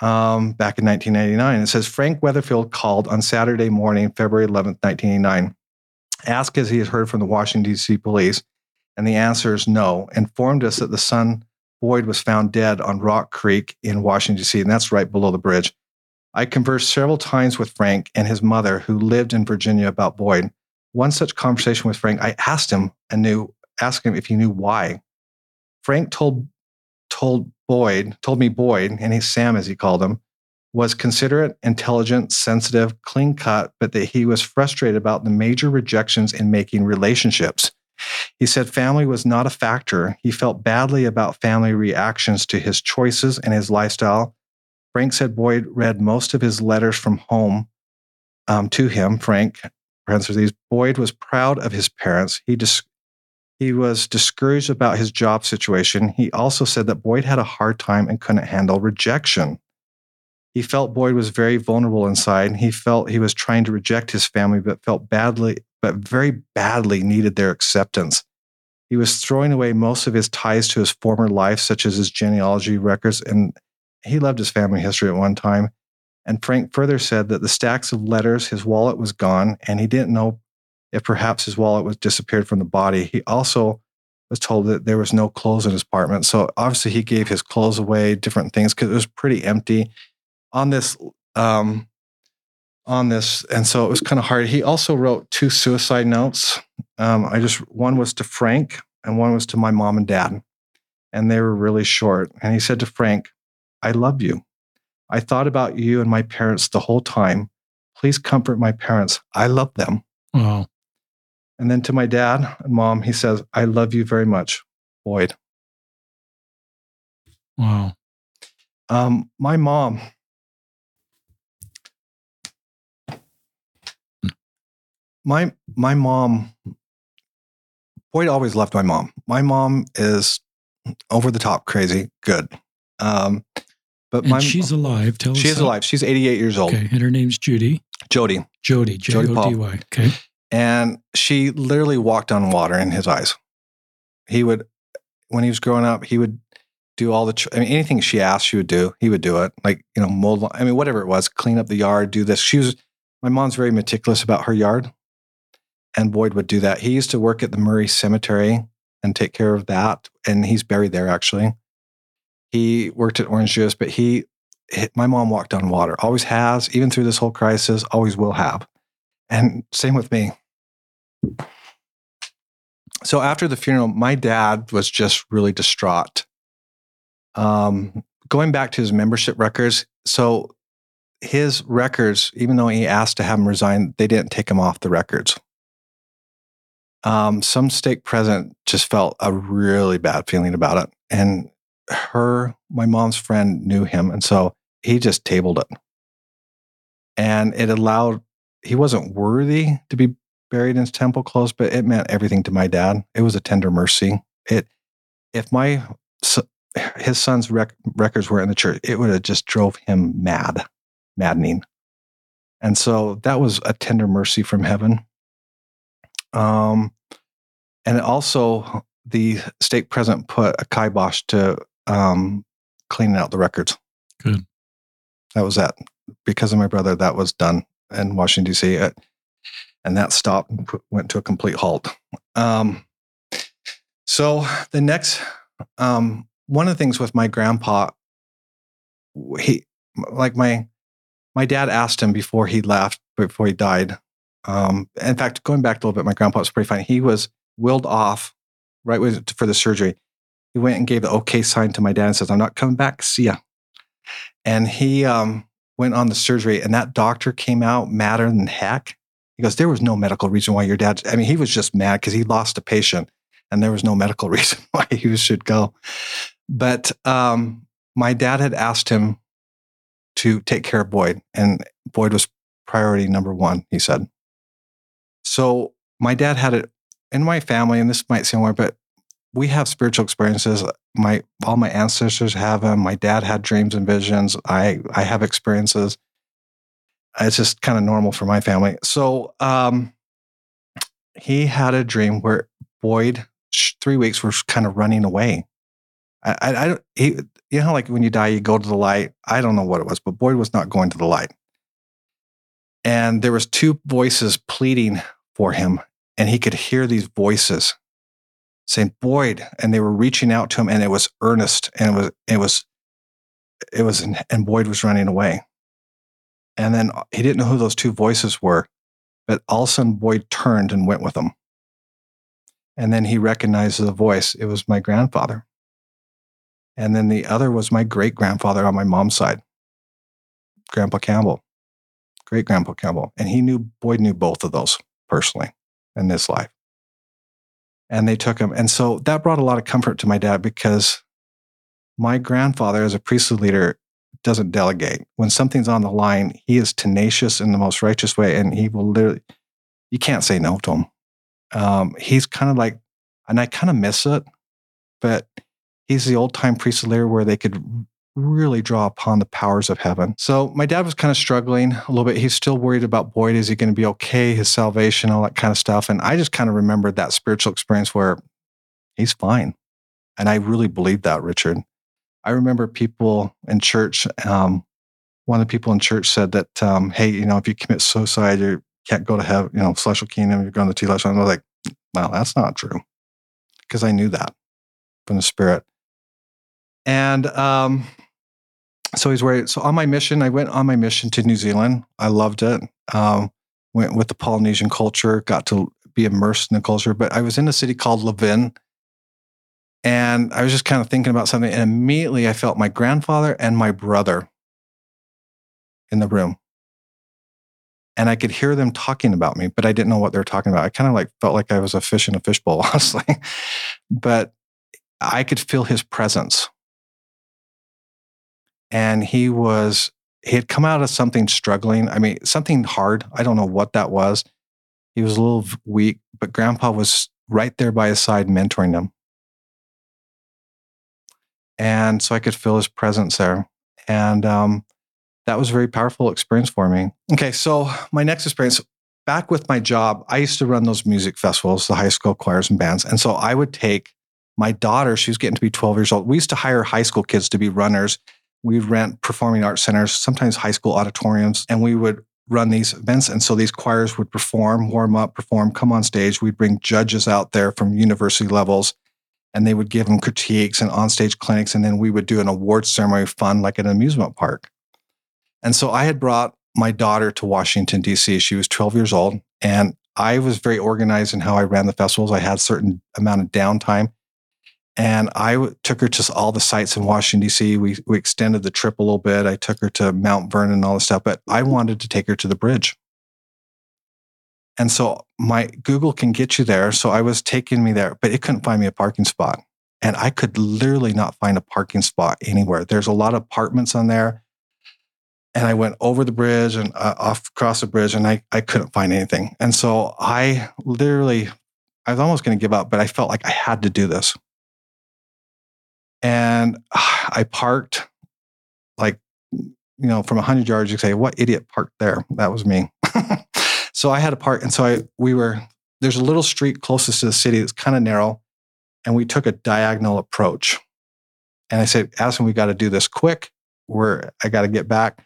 um, back in 1999. It says Frank Weatherfield called on Saturday morning, February 11th, 1989. Asked as he has heard from the Washington D.C. police, and the answer is no. Informed us that the son Boyd was found dead on Rock Creek in Washington D.C., and that's right below the bridge. I conversed several times with Frank and his mother, who lived in Virginia, about Boyd one such conversation with Frank, I asked him and knew, asked him if he knew why. Frank told told Boyd, told me Boyd, and he's Sam as he called him, was considerate, intelligent, sensitive, clean cut, but that he was frustrated about the major rejections in making relationships. He said family was not a factor. He felt badly about family reactions to his choices and his lifestyle. Frank said Boyd read most of his letters from home um, to him. Frank, parentheses, Boyd was proud of his parents. He, dis- he was discouraged about his job situation. He also said that Boyd had a hard time and couldn't handle rejection. He felt Boyd was very vulnerable inside. He felt he was trying to reject his family, but felt badly, but very badly needed their acceptance. He was throwing away most of his ties to his former life, such as his genealogy records, and he loved his family history at one time. And Frank further said that the stacks of letters, his wallet was gone, and he didn't know if perhaps his wallet was disappeared from the body. He also was told that there was no clothes in his apartment. So obviously he gave his clothes away, different things, because it was pretty empty on this um, on this, and so it was kind of hard. He also wrote two suicide notes. Um, I just one was to Frank, and one was to my mom and dad, and they were really short. And he said to Frank, "I love you. I thought about you and my parents the whole time. Please comfort my parents. I love them." Wow. And then to my dad and mom, he says, "I love you very much, Boyd." Wow. Um, my mom my my mom Boyd always loved my mom. My mom is over the top crazy good. Um, but And my she's alive. Tell she us is alive. She's 88 years old. Okay. And her name's Judy. Jody. Jody. Jody Paul. Okay. And she literally walked on water in his eyes. He would when he was growing up, he would do all the I mean anything she asked, she would do. He would do it. Like, you know, mold I mean whatever it was, clean up the yard, do this. She was my mom's very meticulous about her yard. And Boyd would do that. He used to work at the Murray Cemetery and take care of that. And he's buried there actually. He worked at Orange Juice, but he, my mom walked on water, always has, even through this whole crisis, always will have. And same with me. So after the funeral, my dad was just really distraught. Um, going back to his membership records, so his records, even though he asked to have him resign, they didn't take him off the records. Um, some stake president just felt a really bad feeling about it. And her, my mom's friend, knew him. And so he just tabled it. And it allowed, he wasn't worthy to be buried in his temple clothes, but it meant everything to my dad. It was a tender mercy. It, if my, his son's rec- records were in the church, it would have just drove him mad, maddening. And so that was a tender mercy from heaven. Um, and also the stake president put a kibosh to um, cleaning out the records. Good. That was that. Because of my brother, that was done in Washington D.C. Uh, and that stopped and put, went to a complete halt. Um, so the next, um, one of the things with my grandpa, he like my my dad asked him before he left, before he died. Um, in fact, going back a little bit, my grandpa was pretty funny. He was willed off right with, for the surgery. He went and gave the okay sign to my dad and says, "I'm not coming back. See ya." And he um, went on the surgery, and that doctor came out madder than heck. He goes, "There was no medical reason why your dad." I mean, he was just mad because he lost a patient, and there was no medical reason why he should go. But um, my dad had asked him to take care of Boyd, and Boyd was priority number one. He said. So my dad had it in my family, and this might sound weird, but we have spiritual experiences. My all my ancestors have them. My dad had dreams and visions. I I have experiences. It's just kind of normal for my family. So um, he had a dream where Boyd, three weeks, was kind of running away. I, I, I don't. He, you know, like when you die, you go to the light. I don't know what it was, but Boyd was not going to the light. And there was two voices pleading for him, and he could hear these voices saying Boyd, and they were reaching out to him, and it was earnest, and it was it was it was, and Boyd was running away. And then uh, he didn't know who those two voices were, but all of a sudden Boyd turned and went with them. And then he recognized the voice. It was my grandfather. And then the other was my great grandfather on my mom's side. Grandpa Campbell, great Grandpa Campbell. And he knew, Boyd knew both of those personally in his life. And they took him. And so that brought a lot of comfort to my dad because my grandfather, as a priesthood leader, doesn't delegate. When something's on the line, he is tenacious in the most righteous way, and he will literally, you can't say no to him. Um, he's kind of like, and I kind of miss it, but he's the old time priesthood leader where they could really draw upon the powers of heaven. So my dad was kind of struggling a little bit. He's still worried about Boyd. Is he going to be okay? His salvation, all that kind of stuff. And I just kind of remembered that spiritual experience where he's fine. And I really believed that, Richard. I remember people in church. Um, one of the people in church said that, um, "Hey, you know, if you commit suicide, you can't go to heaven. You know, celestial kingdom. You're going to the telestial." I was like, "Well, that's not true," because I knew that from the Spirit. And um, so he's worried. So on my mission, I went on my mission to New Zealand. I loved it. Um, went with the Polynesian culture, got to be immersed in the culture. But I was in a city called Levin, and I was just kind of thinking about something, and immediately I felt my grandfather and my brother in the room. And I could hear them talking about me, but I didn't know what they were talking about. I kind of like felt like I was a fish in a fishbowl, honestly. but I could feel his presence. And he was, he had come out of something struggling. I mean, something hard. I don't know what that was. He was a little weak, but grandpa was right there by his side, mentoring him. And so I could feel his presence there. And um, that was a very powerful experience for me. Okay, so my next experience back with my job, I used to run those music festivals, the high school choirs and bands. And so I would take my daughter, she was getting to be 12 years old. We used to hire high school kids to be runners. We'd rent performing arts centers, sometimes high school auditoriums, and we would run these events. And so these choirs would perform, warm up, perform, come on stage. We'd bring judges out there from university levels and they would give them critiques and onstage clinics. And then we would do an award ceremony fun like an amusement park. And so I had brought my daughter to Washington, D.C. She was 12 years old. And I was very organized in how I ran the festivals. I had a certain amount of downtime. And I took her to all the sites in Washington, D.C. We, we extended the trip a little bit. I took her to Mount Vernon and all this stuff, but I wanted to take her to the bridge. And so my Google can get you there. So I was taking me there, but it couldn't find me a parking spot. And I could literally not find a parking spot anywhere. There's a lot of apartments on there. And I went over the bridge and uh, off across the bridge and I, I couldn't find anything. And so I literally, I was almost going to give up, but I felt like I had to do this. And I parked like, you know, from 100 yards, you say, what idiot parked there? That was me. So I had a park, and so I we were there's a little street closest to the city that's kind of narrow, and we took a diagonal approach. And I said, Addison, we got to do this quick. We're, I got to get back.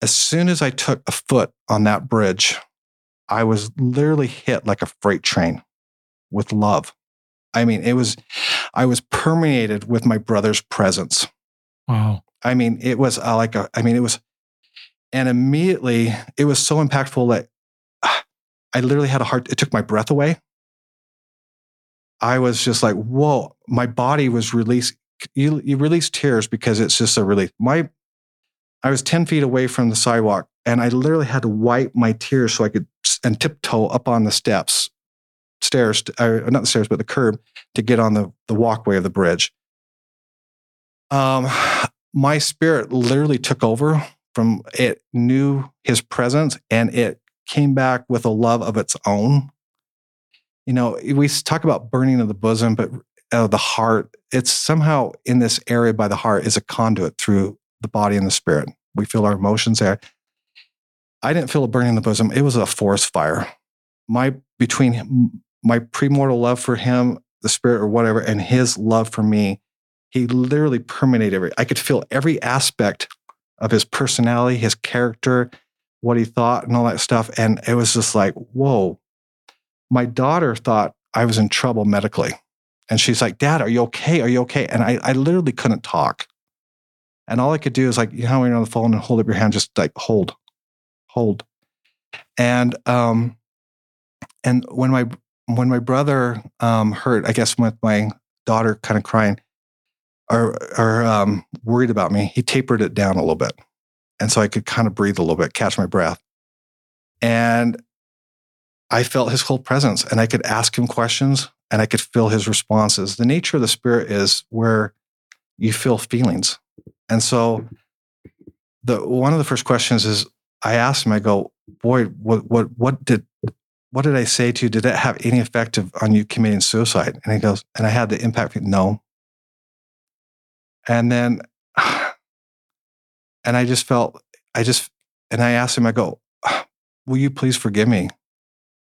As soon as I took a foot on that bridge, I was literally hit like a freight train with love. I mean, it was, I was permeated with my brother's presence. Wow. I mean, it was uh, like a, I mean, it was, and immediately it was so impactful that I literally had a heart, it took my breath away. I was just like, whoa, my body was released. You, you release tears because it's just a relief. My, I was 10 feet away from the sidewalk and I literally had to wipe my tears so I could and tiptoe up on the steps, stairs, or not the stairs, but the curb to get on the, the walkway of the bridge. Um, my spirit literally took over from it knew his presence and it came back with a love of its own. You know, we talk about burning of the bosom, but uh, the heart, it's somehow in this area by the heart is a conduit through the body and the spirit. We feel our emotions there. I didn't feel a burning in the bosom. It was a forest fire. My between my premortal love for him, the spirit or whatever, and his love for me, he literally permeated every. I could feel every aspect of his personality, his character, what he thought and all that stuff. And it was just like, whoa. My daughter thought I was in trouble medically. And she's like, Dad, are you okay? Are you okay? And I, I literally couldn't talk. And all I could do is like, you know, when you're on the phone and hold up your hand, just like hold, hold. And um, and when my when my brother um heard, I guess with my daughter kind of crying or or um worried about me, he tapered it down a little bit And so I could kind of breathe a little bit, catch my breath. And I felt his whole presence and I could ask him questions and I could feel his responses. The nature of the spirit is where you feel feelings. And so the one of the first questions is I asked him, I go, Boyd, what what what did what did I say to you? Did that have any effect of, on you committing suicide? And he goes, and I had the impact. No. And then, and I just felt, I just, and I asked him, I go, will you please forgive me?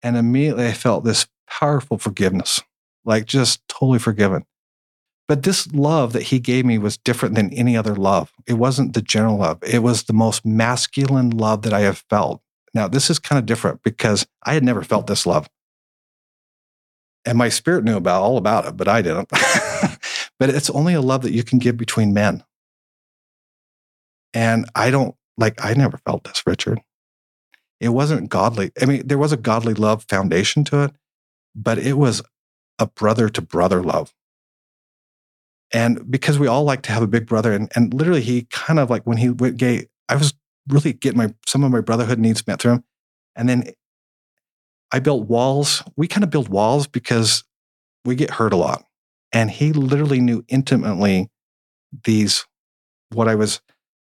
And immediately I felt this powerful forgiveness, like just totally forgiven. But this love that he gave me was different than any other love. It wasn't the general love, it was the most masculine love that I have felt. Now, this is kind of different because I had never felt this love. And my spirit knew about all about it, but I didn't. but it's only a love that you can give between men. And I don't like, I never felt this, Richard. It wasn't godly. I mean, there was a godly love foundation to it, but it was a brother to brother love. And because we all like to have a big brother, and, and literally, he kind of like when he went gay, I was really get my some of my brotherhood needs met through him. And then I built walls. We kind of build walls because we get hurt a lot. And he literally knew intimately these what I was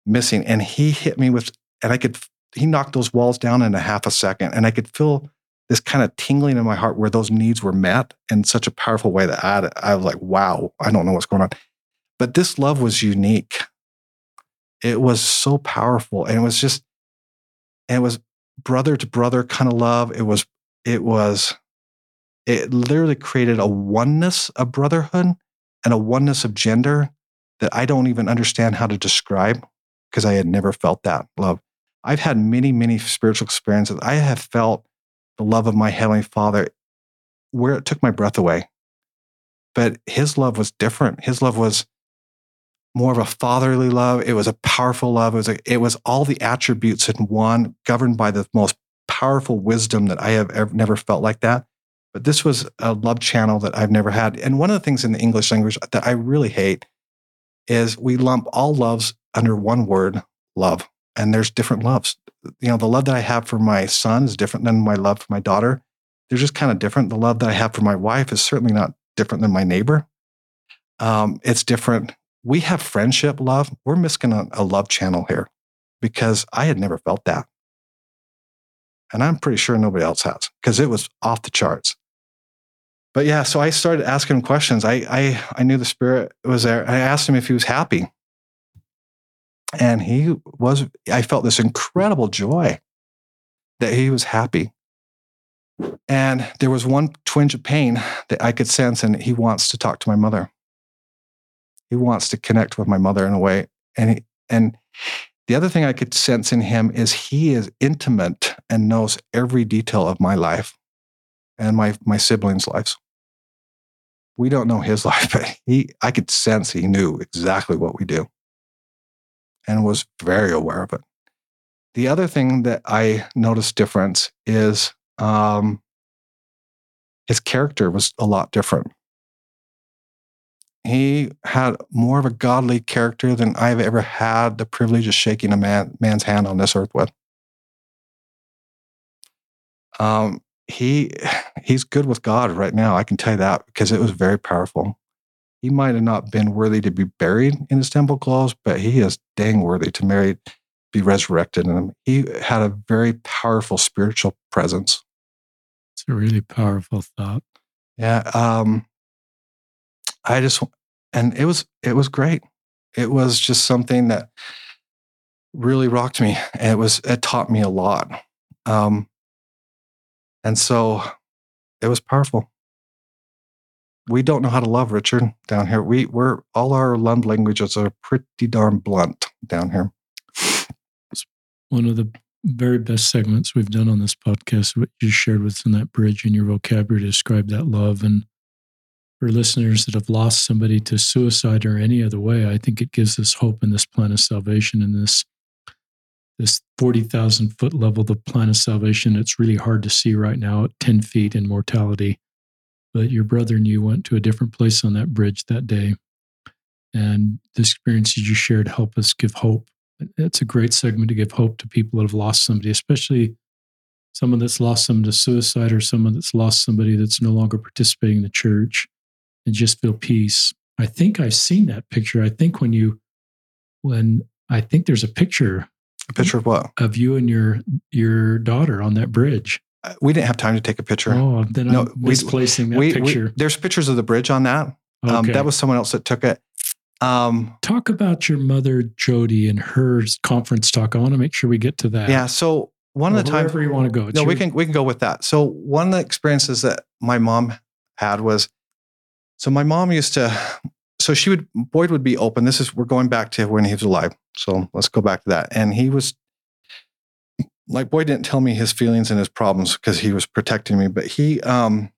missing. And he hit me with, and I could he knocked those walls down in a half a second. And I could feel this kind of tingling in my heart where those needs were met in such a powerful way that I, I was like, wow, I don't know what's going on. But this love was unique. It was so powerful. And it was just, and it was brother to brother kind of love. It was, it was, it literally created a oneness of brotherhood and a oneness of gender that I don't even understand how to describe because I had never felt that love. I've had many, many spiritual experiences. I have felt the love of my Heavenly Father, where it took my breath away. But his love was different. His love was more of a fatherly love. It was a powerful love. It was, a, it was all the attributes in one, governed by the most powerful wisdom that I have ever, never felt like that. But this was a love channel that I've never had. And one of the things in the English language that I really hate is we lump all loves under one word, love. And there's different loves you know, the love that I have for my son is different than my love for my daughter. They're just kind of different. The love that I have for my wife is certainly not different than my neighbor. Um, it's different. We have friendship love. We're missing a, a love channel here because I had never felt that. And I'm pretty sure nobody else has because it was off the charts. But yeah, so I started asking him questions. I, I, I knew the spirit was there. I asked him if he was happy. And he was, I felt this incredible joy that he was happy. And there was one twinge of pain that I could sense, and he wants to talk to my mother. He wants to connect with my mother in a way. And, he, and the other thing I could sense in him is he is intimate and knows every detail of my life and my, my siblings' lives. We don't know his life, but he, I could sense he knew exactly what we do and was very aware of it. The other thing that I noticed difference is um, his character was a lot different. He had more of a godly character than I've ever had the privilege of shaking a man, man's hand on this earth with. Um, he he's good with God right now. I can tell you that because it was very powerful he might have not been worthy to be buried in his temple clothes, but he is dang worthy to marry, be resurrected. And he had a very powerful spiritual presence. It's a really powerful thought. Yeah. Um, I just, and it was, it was great. It was just something that really rocked me. And it was, it taught me a lot. Um, and so it was powerful we don't know how to love Richard down here. We we're all our love languages are pretty darn blunt down here. It's one of the very best segments we've done on this podcast. What you shared with in that bridge in your vocabulary to describe that love, and for listeners that have lost somebody to suicide or any other way, I think it gives us hope in this plan of salvation in this this forty thousand foot level, the plan of salvation. It's really hard to see right now at ten feet in mortality but your brother and you went to a different place on that bridge that day. And the experiences you shared help us give hope it's a great segment to give hope to people that have lost somebody, especially someone that's lost someone to suicide or someone that's lost somebody that's no longer participating in the church and just feel peace. I think I've seen that picture. I think when you, when I think there's a picture, a picture of what? Of you and your your daughter on that bridge. Uh, we didn't have time to take a picture. Oh, then no, I'm misplacing we, that we, picture. We, there's pictures of the bridge on that. Um, okay. Um, that was someone else that took it. Um, talk about your mother, Jody, and her conference talk. I want to make sure we get to that. Yeah. So one of the times wherever you want to go. no, your, we can we can go with that. So one of the experiences that my mom had was, so my mom used to, so she would Boyd would be open. This is we're going back to when he was alive. So let's go back to that. And he was like Boyd didn't tell me his feelings and his problems because he was protecting me, but he um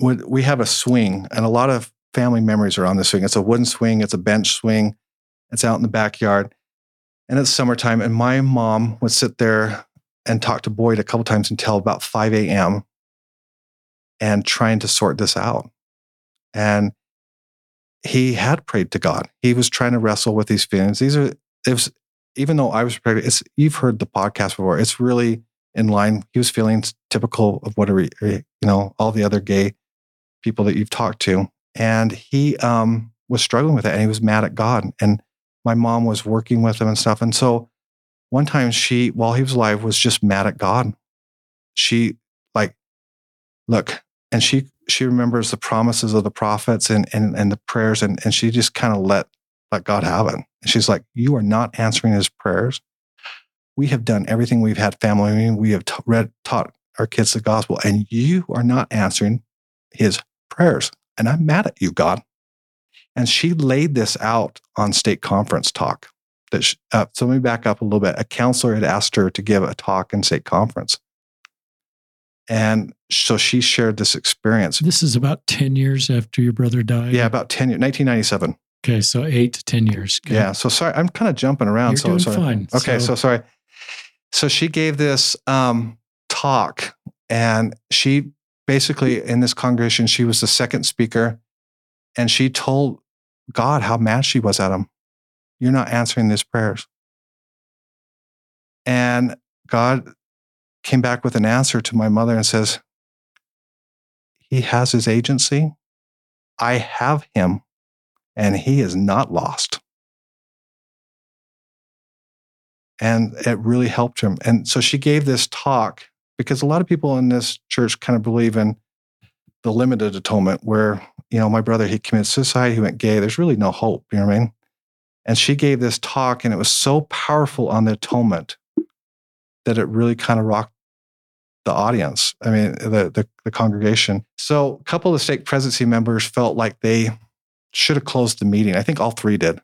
would we have a swing and a lot of family memories are on the swing. It's a wooden swing, it's a bench swing, it's out in the backyard and it's summertime. And my mom would sit there and talk to Boyd a couple times until about 5 a.m. and trying to sort this out. And he had prayed to God. He was trying to wrestle with these feelings. These are, was, even though I was prepared, it's, you've heard the podcast before. It's really in line. He was feeling typical of what, you know, all the other gay people that you've talked to. And he um, was struggling with it and he was mad at God. And my mom was working with him and stuff. And so one time she, while he was alive, was just mad at God. She like, look, and she she remembers the promises of the prophets and and, and the prayers, and, and she just kind of let let God have it. And she's like, You are not answering his prayers. We have done everything. We've had family. We have t- read, taught our kids the gospel, and you are not answering his prayers. And I'm mad at you, God. And she laid this out on stake conference talk. That she, uh, so let me back up a little bit. A counselor had asked her to give a talk in stake conference. And so she shared this experience. This is about 10 years after your brother died? Yeah, about 10 years, 1997. Okay, so eight to 10 years. Okay. Yeah, so sorry, I'm kind of jumping around. You're so doing sorry. fine. Okay, so, so sorry. So she gave this um, talk, and she basically, in this congregation, she was the second speaker, and she told God how mad she was at him. You're not answering these prayers. And God came back with an answer to my mother and says, He has his agency. I have him, and he is not lost. And it really helped him. And so she gave this talk because a lot of people in this church kind of believe in the limited atonement where you know, my brother, he committed suicide, he went gay. There's really no hope, you know what I mean? And she gave this talk, and it was so powerful on the atonement that it really kind of rocked the audience. I mean, the, the, the congregation. So a couple of the stake presidency members felt like they should have closed the meeting. I think all three did.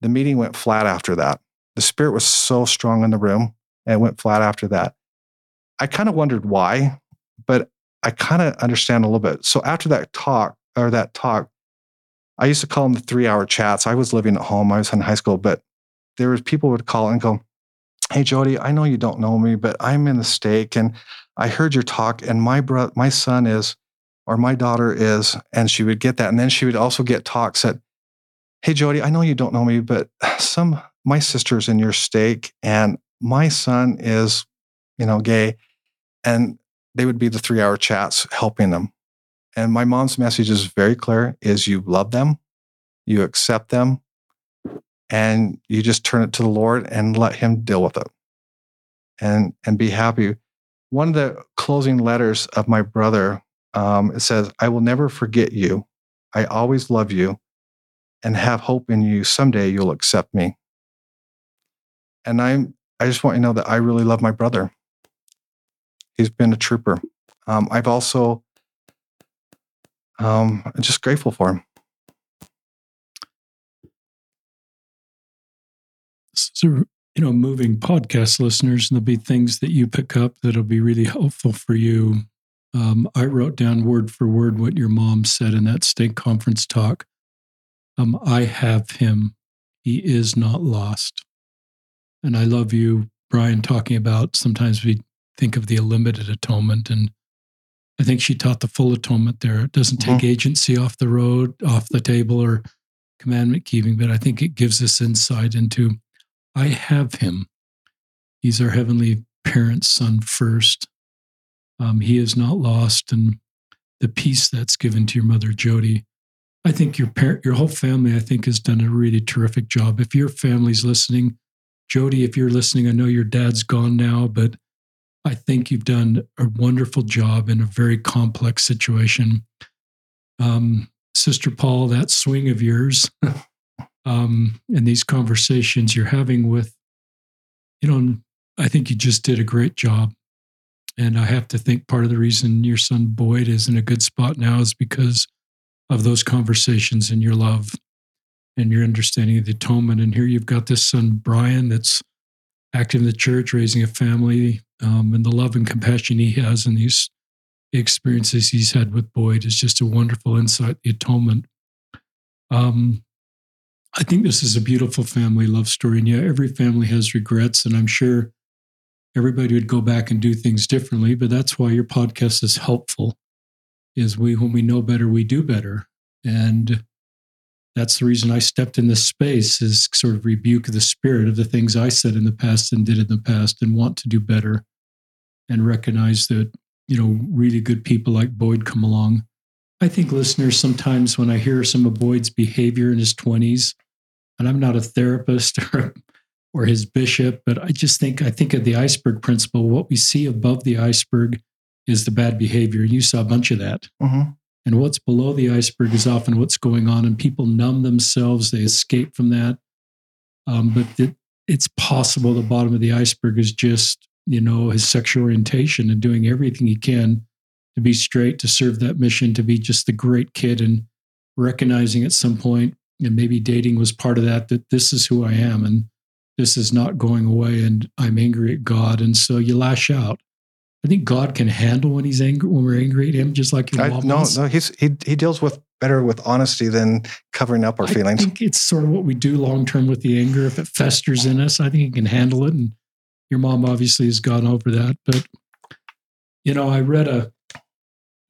The meeting went flat after that. The spirit was so strong in the room, and it went flat after that. I kind of wondered why, but I kind of understand a little bit. So after that talk or that talk, I used to call them the three hour chats. I was living at home. I was in high school, but there was people would call and go, Hey Jody, I know you don't know me, but I'm in the stake and I heard your talk and my brother, my son is, or my daughter is, and she would get that. And then she would also get talks that, Hey Jody, I know you don't know me, but some, my sister's in your stake and my son is, you know, gay. And they would be the three hour chats helping them. And my mom's message is very clear is you love them, you accept them, and you just turn it to the Lord and let him deal with it and and be happy. One of the closing letters of my brother, um, it says, I will never forget you. I always love you and have hope in you. Someday you'll accept me. And I'm I just want you to know that I really love my brother he's been a trooper. Um, I've also um, I'm just grateful for him. You know, moving podcast listeners, and there'll be things that you pick up that'll be really helpful for you. Um, I wrote down word for word what your mom said in that stake conference talk. Um, I have him. He is not lost. And I love you, Brian, talking about sometimes we think of the limited atonement. And I think she taught the full atonement there. It doesn't take mm-hmm. agency off the road, off the table, or commandment keeping, but I think it gives us insight into I have him. He's our heavenly parent, son first. Um, he is not lost, and the peace that's given to your mother, Jody. I think your parent, your whole family, I think, has done a really terrific job. If your family's listening, Jody, if you're listening, I know your dad's gone now, but I think you've done a wonderful job in a very complex situation. Um, Sister Paul, that swing of yours um, and these conversations you're having with, you know, I think you just did a great job. And I have to think part of the reason your son Boyd is in a good spot now is because of those conversations and your love and your understanding of the atonement. And here you've got this son, Brian, that's active in the church, raising a family, um, and the love and compassion he has and these experiences he's had with Boyd is just a wonderful insight, the atonement. Um, I think this is a beautiful family love story. And yeah, every family has regrets, and I'm sure everybody would go back and do things differently, but that's why your podcast is helpful. Is we when we know better, we do better. And that's the reason I stepped in this space is sort of rebuke the spirit of the things I said in the past and did in the past and want to do better and recognize that, you know, really good people like Boyd come along. I think listeners sometimes when I hear some of Boyd's behavior in his 20s, and I'm not a therapist or or his bishop, but I just think I think of the iceberg principle. What we see above the iceberg is the bad behavior. You saw a bunch of that. Mm-hmm. And what's below the iceberg is often what's going on, and people numb themselves. They escape from that. Um, but it, it's possible the bottom of the iceberg is just, you know, his sexual orientation and doing everything he can to be straight, to serve that mission, to be just the great kid, and recognizing at some point, and maybe dating was part of that, that this is who I am, and this is not going away, and I'm angry at God, and so you lash out. I think God can handle when he's angry when we're angry at him, just like your mom. No, no, he's he he deals with better with honesty than covering up our I feelings. I think it's sort of what we do long term with the anger. If it festers in us, I think he can handle it. And your mom obviously has gone over that. But you know, I read a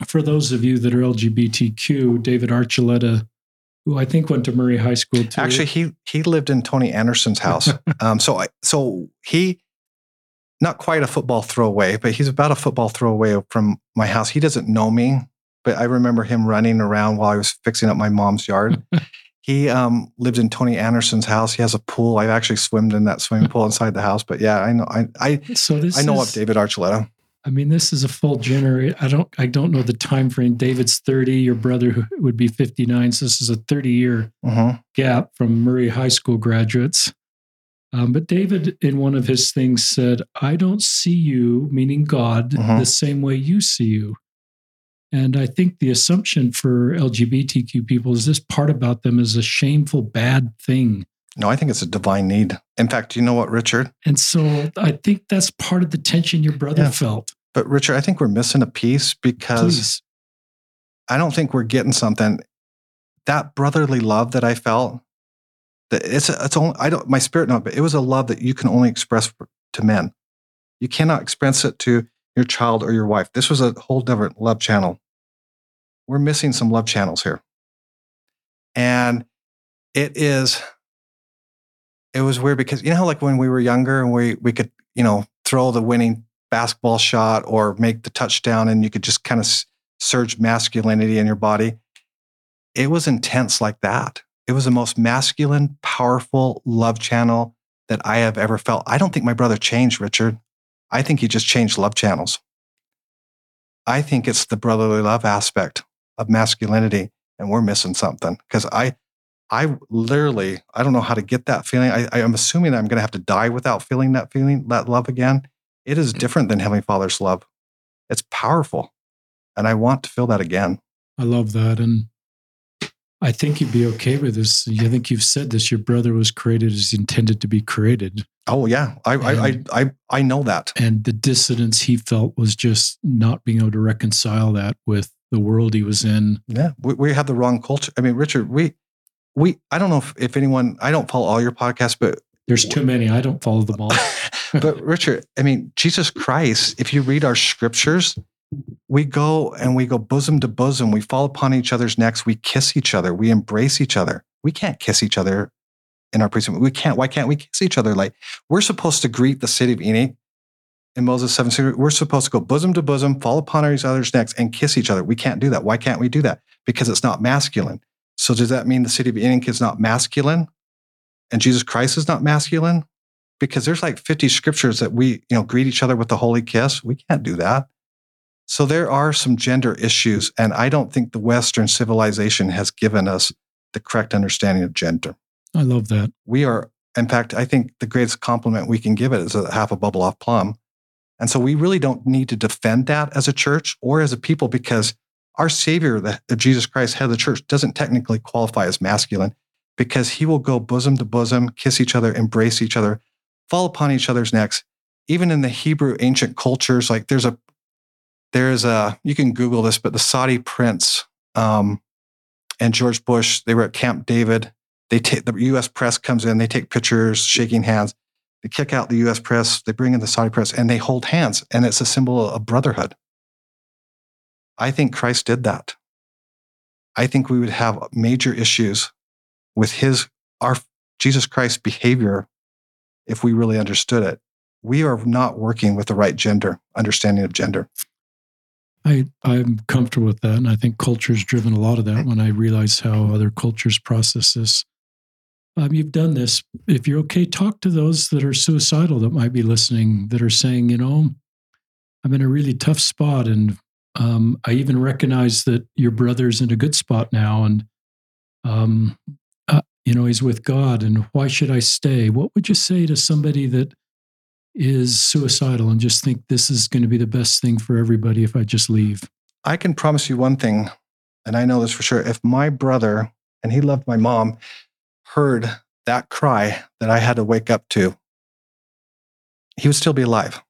for those of you that are LGBTQ, David Archuleta, who I think went to Murray High School too. Actually, he he lived in Tony Anderson's house. um, so I so he not quite a football throw away, but he's about a football throw away from my house. He doesn't know me, but I remember him running around while I was fixing up my mom's yard. he um, lived in Tony Anderson's house. He has a pool. I've actually swimmed in that swimming pool inside the house. But yeah, I know. I I, so this I know is, of David Archuleta. I mean, this is a full generation. I don't I don't know the time frame. David's thirty. Your brother would be fifty nine. So this is a thirty year uh-huh. gap from Murray High School graduates. Um, but David, in one of his things, said, I don't see you, meaning God, uh-huh. the same way you see you. And I think the assumption for LGBTQ people is this part about them is a shameful, bad thing. No, I think it's a divine need. In fact, you know what, Richard? And so I think that's part of the tension your brother yeah. felt. But Richard, I think we're missing a piece because Please. I don't think we're getting something. That brotherly love that I felt that it's it's only I don't my spirit not, but it was a love that you can only express to men. You cannot express it to your child or your wife. This was a whole different love channel. We're missing some love channels here, and it is. It was weird because you know how like when we were younger and we we could you know throw the winning basketball shot or make the touchdown and you could just kind of surge masculinity in your body. It was intense like that it was the most masculine, powerful love channel that I have ever felt. I don't think my brother changed, Richard. I think he just changed love channels. I think it's the brotherly love aspect of masculinity, and we're missing something because I, I literally, I don't know how to get that feeling. I, am assuming I'm going to have to die without feeling that feeling, that love again. It is mm. different than Heavenly Father's love. It's powerful, and I want to feel that again. I love that, and I think you'd be okay with this. I think you've said this. Your brother was created as intended to be created. Oh yeah, I and, I, I I know that. And the dissonance he felt was just not being able to reconcile that with the world he was in. Yeah, we, we have the wrong culture. I mean, Richard, we we I don't know if, if anyone. I don't follow all your podcasts, but there's too many. I don't follow them all. but Richard, I mean, Jesus Christ. If you read our scriptures, we go and we go bosom to bosom. We fall upon each other's necks. We kiss each other. We embrace each other. We can't kiss each other in our precinct. We can't. Why can't we kiss each other? Like we're supposed to greet the city of Enoch in Moses 7 we're supposed to go bosom to bosom, fall upon each other's necks, and kiss each other. We can't do that. Why can't we do that? Because it's not masculine. So does that mean the city of Enoch is not masculine? And Jesus Christ is not masculine? Because there's like 50 scriptures that we, you know, greet each other with the holy kiss. We can't do that. So there are some gender issues, and I don't think the Western civilization has given us the correct understanding of gender. I love that. We are, in fact, I think the greatest compliment we can give it is a half a bubble off plum and so we really don't need to defend that as a church or as a people because our Savior, the, Jesus Christ, head of the church, doesn't technically qualify as masculine because he will go bosom to bosom, kiss each other, embrace each other, fall upon each other's necks. Even in the Hebrew ancient cultures, like there's a, there's a, you can Google this, but the Saudi prince um, and George Bush, they were at Camp David. They take the U.S. press comes in, they take pictures, shaking hands. They kick out the US press, they bring in the Saudi press, and they hold hands, and it's a symbol of brotherhood. I think Christ did that. I think we would have major issues with his, our Jesus Christ's behavior if we really understood it. We are not working with the right gender, understanding of gender. I, I'm comfortable with that. And I think culture's driven a lot of that when I realize how other cultures process this um, you've done this. If you're okay, talk to those that are suicidal that might be listening that are saying, you know, I'm in a really tough spot. And um, I even recognize that your brother's in a good spot now. And, um, you know, he's with God. And why should I stay? What would you say to somebody that is suicidal and just think this is going to be the best thing for everybody if I just leave? I can promise you one thing, and I know this for sure. If my brother, and he loved my mom, heard that cry that I had to wake up to, he would still be alive.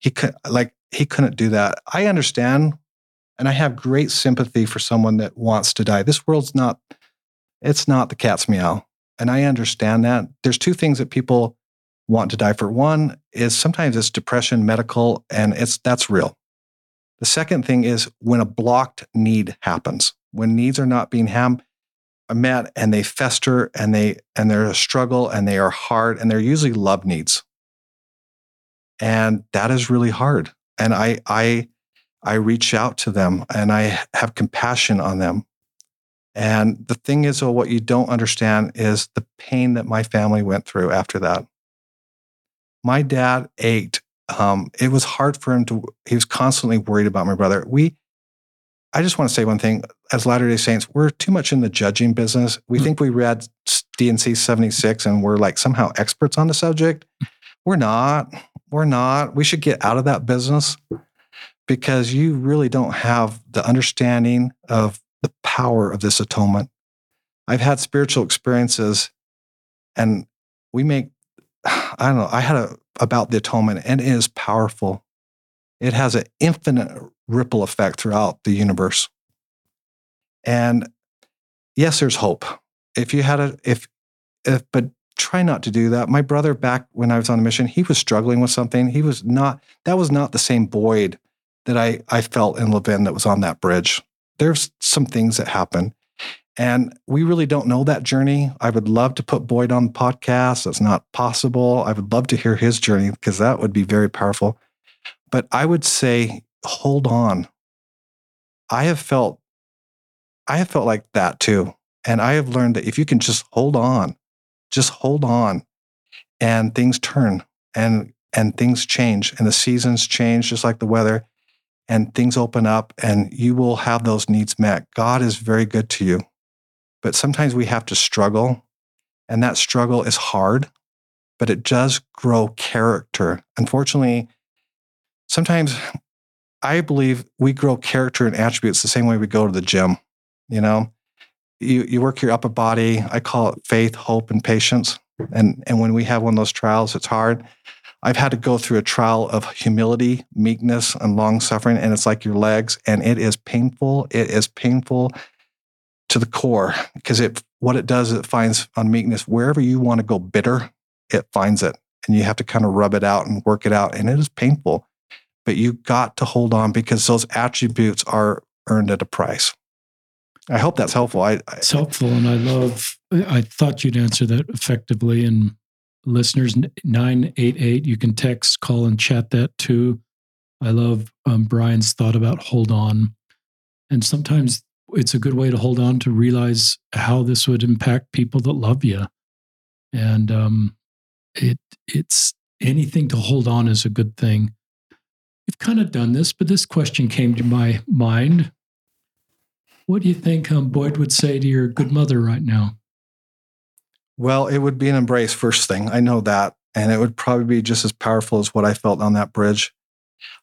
He could like he couldn't do that. I understand and I have great sympathy for someone that wants to die. This world's not it's not the cat's meow. And I understand that. There's two things that people want to die for. One is sometimes it's depression, medical, and it's that's real. The second thing is when a blocked need happens, when needs are not being ham- uh, met and they fester and they and they're a struggle and they are hard and they're usually love needs and that is really hard and i i i reach out to them and i have compassion on them and the thing is well, what you don't understand is the pain that my family went through after that my dad ached um, it was hard for him to he was constantly worried about my brother we I just want to say one thing. As Latter day Saints, we're too much in the judging business. We mm think we read D&C 76 and we're like somehow experts on the subject. We're not. We're not. We should get out of that business because you really don't have the understanding of the power of this atonement. I've had spiritual experiences and we make, I don't know, I had a, about the atonement and it is powerful. It has an infinite ripple effect throughout the universe. And yes, there's hope. If you had a, if, if, but try not to do that. My brother, back when I was on a mission, he was struggling with something. He was not, that was not the same void that I, I felt in Levin that was on that bridge. There's some things that happen. And we really don't know that journey. I would love to put Boyd on the podcast. That's not possible. I would love to hear his journey because that would be very powerful. But I would say hold on. I have felt I have felt like that too. And I have learned that if you can just hold on, just hold on and things turn and and things change and the seasons change just like the weather and things open up and you will have those needs met. God is very good to you. But sometimes we have to struggle and that struggle is hard, but it does grow character. Unfortunately, sometimes I believe we grow character and attributes the same way we go to the gym. You know, you, you work your upper body. I call it faith, hope, and patience. And, and when we have one of those trials, it's hard. I've had to go through a trial of humility, meekness, and long suffering. And it's like your legs, and it is painful. It is painful to the core because it what it does is it finds on meekness wherever you want to go bitter, it finds it. And you have to kind of rub it out and work it out. And it is painful but you got to hold on because those attributes are earned at a price. I hope that's helpful. I, I It's helpful, and I love. I thought you'd answer that effectively. And listeners, nine eight eight, you can text, call, and chat that too. I love um, Bryan's thought about hold on, and sometimes it's a good way to hold on to realize how this would impact people that love you, and um, it it's anything to hold on is a good thing. We've kind of done this, but this question came to my mind what do you think um, Boyd would say to your good mother right now? Well, it would be an embrace first thing. I know that. And it would probably be just as powerful as what I felt on that bridge.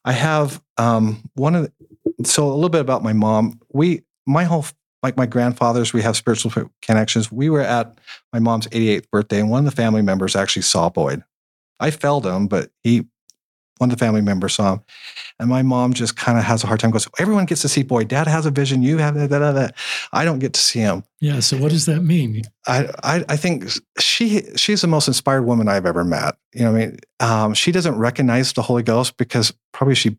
I have um, one of the, so a little bit about my mom. We, my whole, like my grandfathers, we have spiritual connections. We were at my mom's 88th birthday, and one of the family members actually saw Boyd. I felled him, but he, one of the family members saw him. And my mom just kind of has a hard time. Goes, everyone gets to see Boyd. Dad has a vision. You have that. that, that. I don't get to see him. Yeah. So what does that mean? I, I, I think she she's the most inspired woman I've ever met. You know, I mean, um, she doesn't recognize the Holy Ghost because probably she,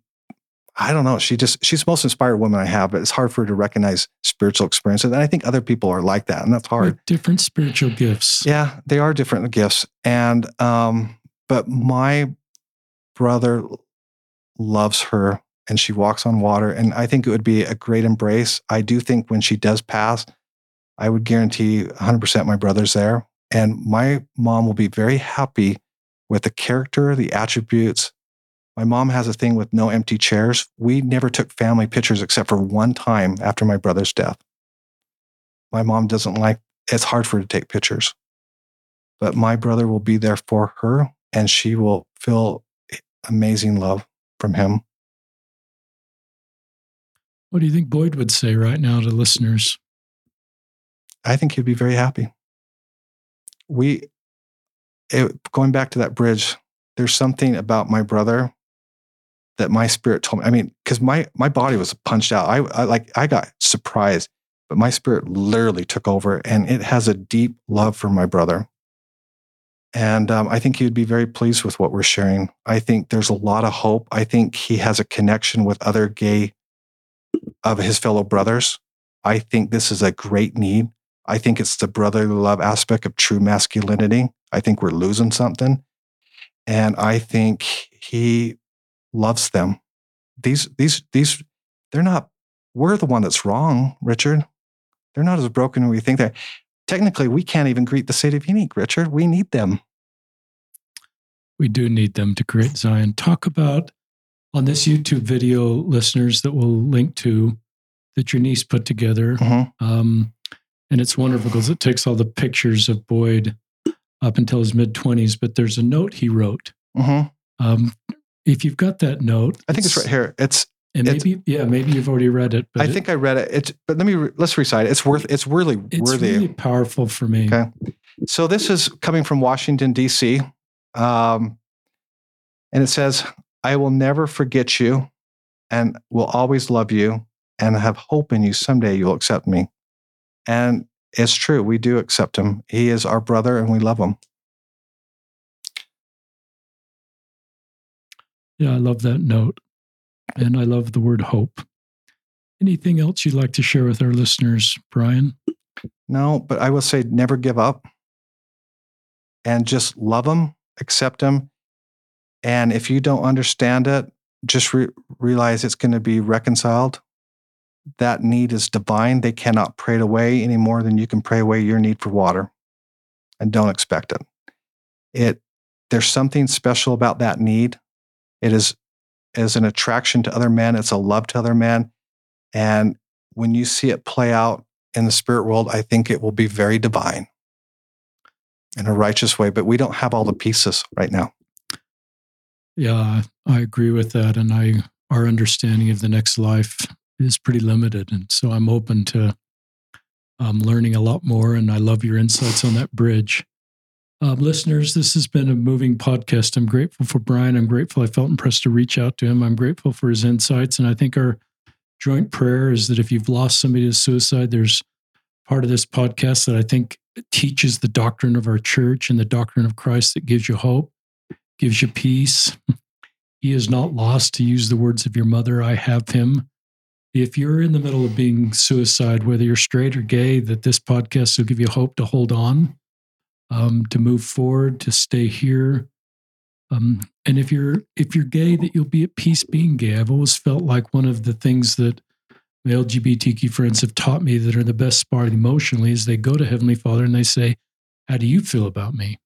I don't know, she just she's the most inspired woman I have. But it's hard for her to recognize spiritual experiences, and I think other people are like that, and that's hard. With different spiritual gifts. Yeah, they are different gifts, and um, but my brother loves her and she walks on water. And I think it would be a great embrace. I do think when she does pass, I would guarantee 100% my brother's there. And my mom will be very happy with the character, the attributes. My mom has a thing with no empty chairs. We never took family pictures except for one time after my brother's death. My mom doesn't like, it's hard for her to take pictures. But my brother will be there for her and she will feel amazing love from him. What do you think Boyd would say right now to listeners? I think he'd be very happy. We, it, going back to that bridge, there's something about my brother that my spirit told me. I mean, because my my body was punched out. I, I like I got surprised, but my spirit literally took over, and it has a deep love for my brother. And um, I think he would be very pleased with what we're sharing. I think there's a lot of hope. I think he has a connection with other gay of his fellow brothers. I think this is a great need. I think it's the brotherly love aspect of true masculinity. I think we're losing something. And I think he loves them. These, these, these, they're not, we're the one that's wrong, Richard. They're not as broken as we think they're technically we can't even greet the state of unique richard. We need them. We do need them to create zion. Talk about on this youtube video listeners that we'll link to that your niece put together. Mm-hmm. um, and it's wonderful because it takes all the pictures of boyd up until his mid-20s but there's a note he wrote. Mm-hmm. um, if you've got that note i think it's, it's right here. It's and maybe yeah, maybe you've already read it. I it, think I read it. It's but let me re, let's recite it. It's worth. It's really worthy. it's worthy. really powerful for me. Okay, so this is coming from Washington D.C. Um, and it says, "I will never forget you, and will always love you, and have hope in you. Someday you'll accept me." And it's true. We do accept him. He is our brother, and we love him. Yeah, I love that note. And I love the word hope. Anything else you'd like to share with our listeners, Bryan? No, but I will say never give up and just love them, accept them. And if you don't understand it, just re- realize it's going to be reconciled. That need is divine. They cannot pray it away any more than you can pray away your need for water. And don't expect it. It there's something special about that need. It is as an attraction to other men, it's a love to other men. And when you see it play out in the spirit world, I think it will be very divine in a righteous way. But we don't have all the pieces right now. Yeah, I agree with that. And I our understanding of the next life is pretty limited. And so I'm open to um, learning a lot more. And I love your insights on that bridge. Um, listeners, this has been a moving podcast. I'm grateful for Bryan. I'm grateful I felt impressed to reach out to him. I'm grateful for his insights. And I think our joint prayer is that if you've lost somebody to suicide, there's part of this podcast that I think teaches the doctrine of our church and the doctrine of Christ that gives you hope, gives you peace. He is not lost, to use the words of your mother. I have him. if you're in the middle of being suicide, whether you're straight or gay, that this podcast will give you hope to hold on, um, to move forward, to stay here. Um, and if you're if you're gay, that you'll be at peace being gay. I've always felt like one of the things that my LGBTQ friends have taught me that are the best part emotionally is they go to Heavenly Father and they say, "How do you feel about me?"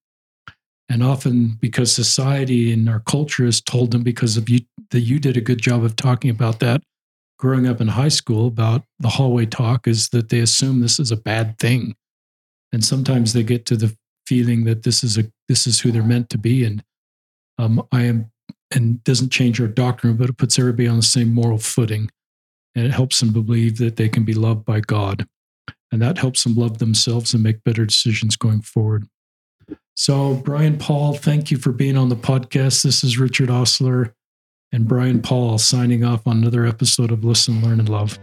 And often, because society and our culture has told them, because of you, that you did a good job of talking about that growing up in high school about the hallway talk, is that they assume this is a bad thing, and sometimes they get to the feeling that this is a this is who they're meant to be, and um, I am, and doesn't change our doctrine, but it puts everybody on the same moral footing, and it helps them believe that they can be loved by God, and that helps them love themselves and make better decisions going forward. So, Bryan Paul, thank you for being on the podcast. This is Richard Ostler and Bryan Paul signing off on another episode of Listen, Learn, and Love.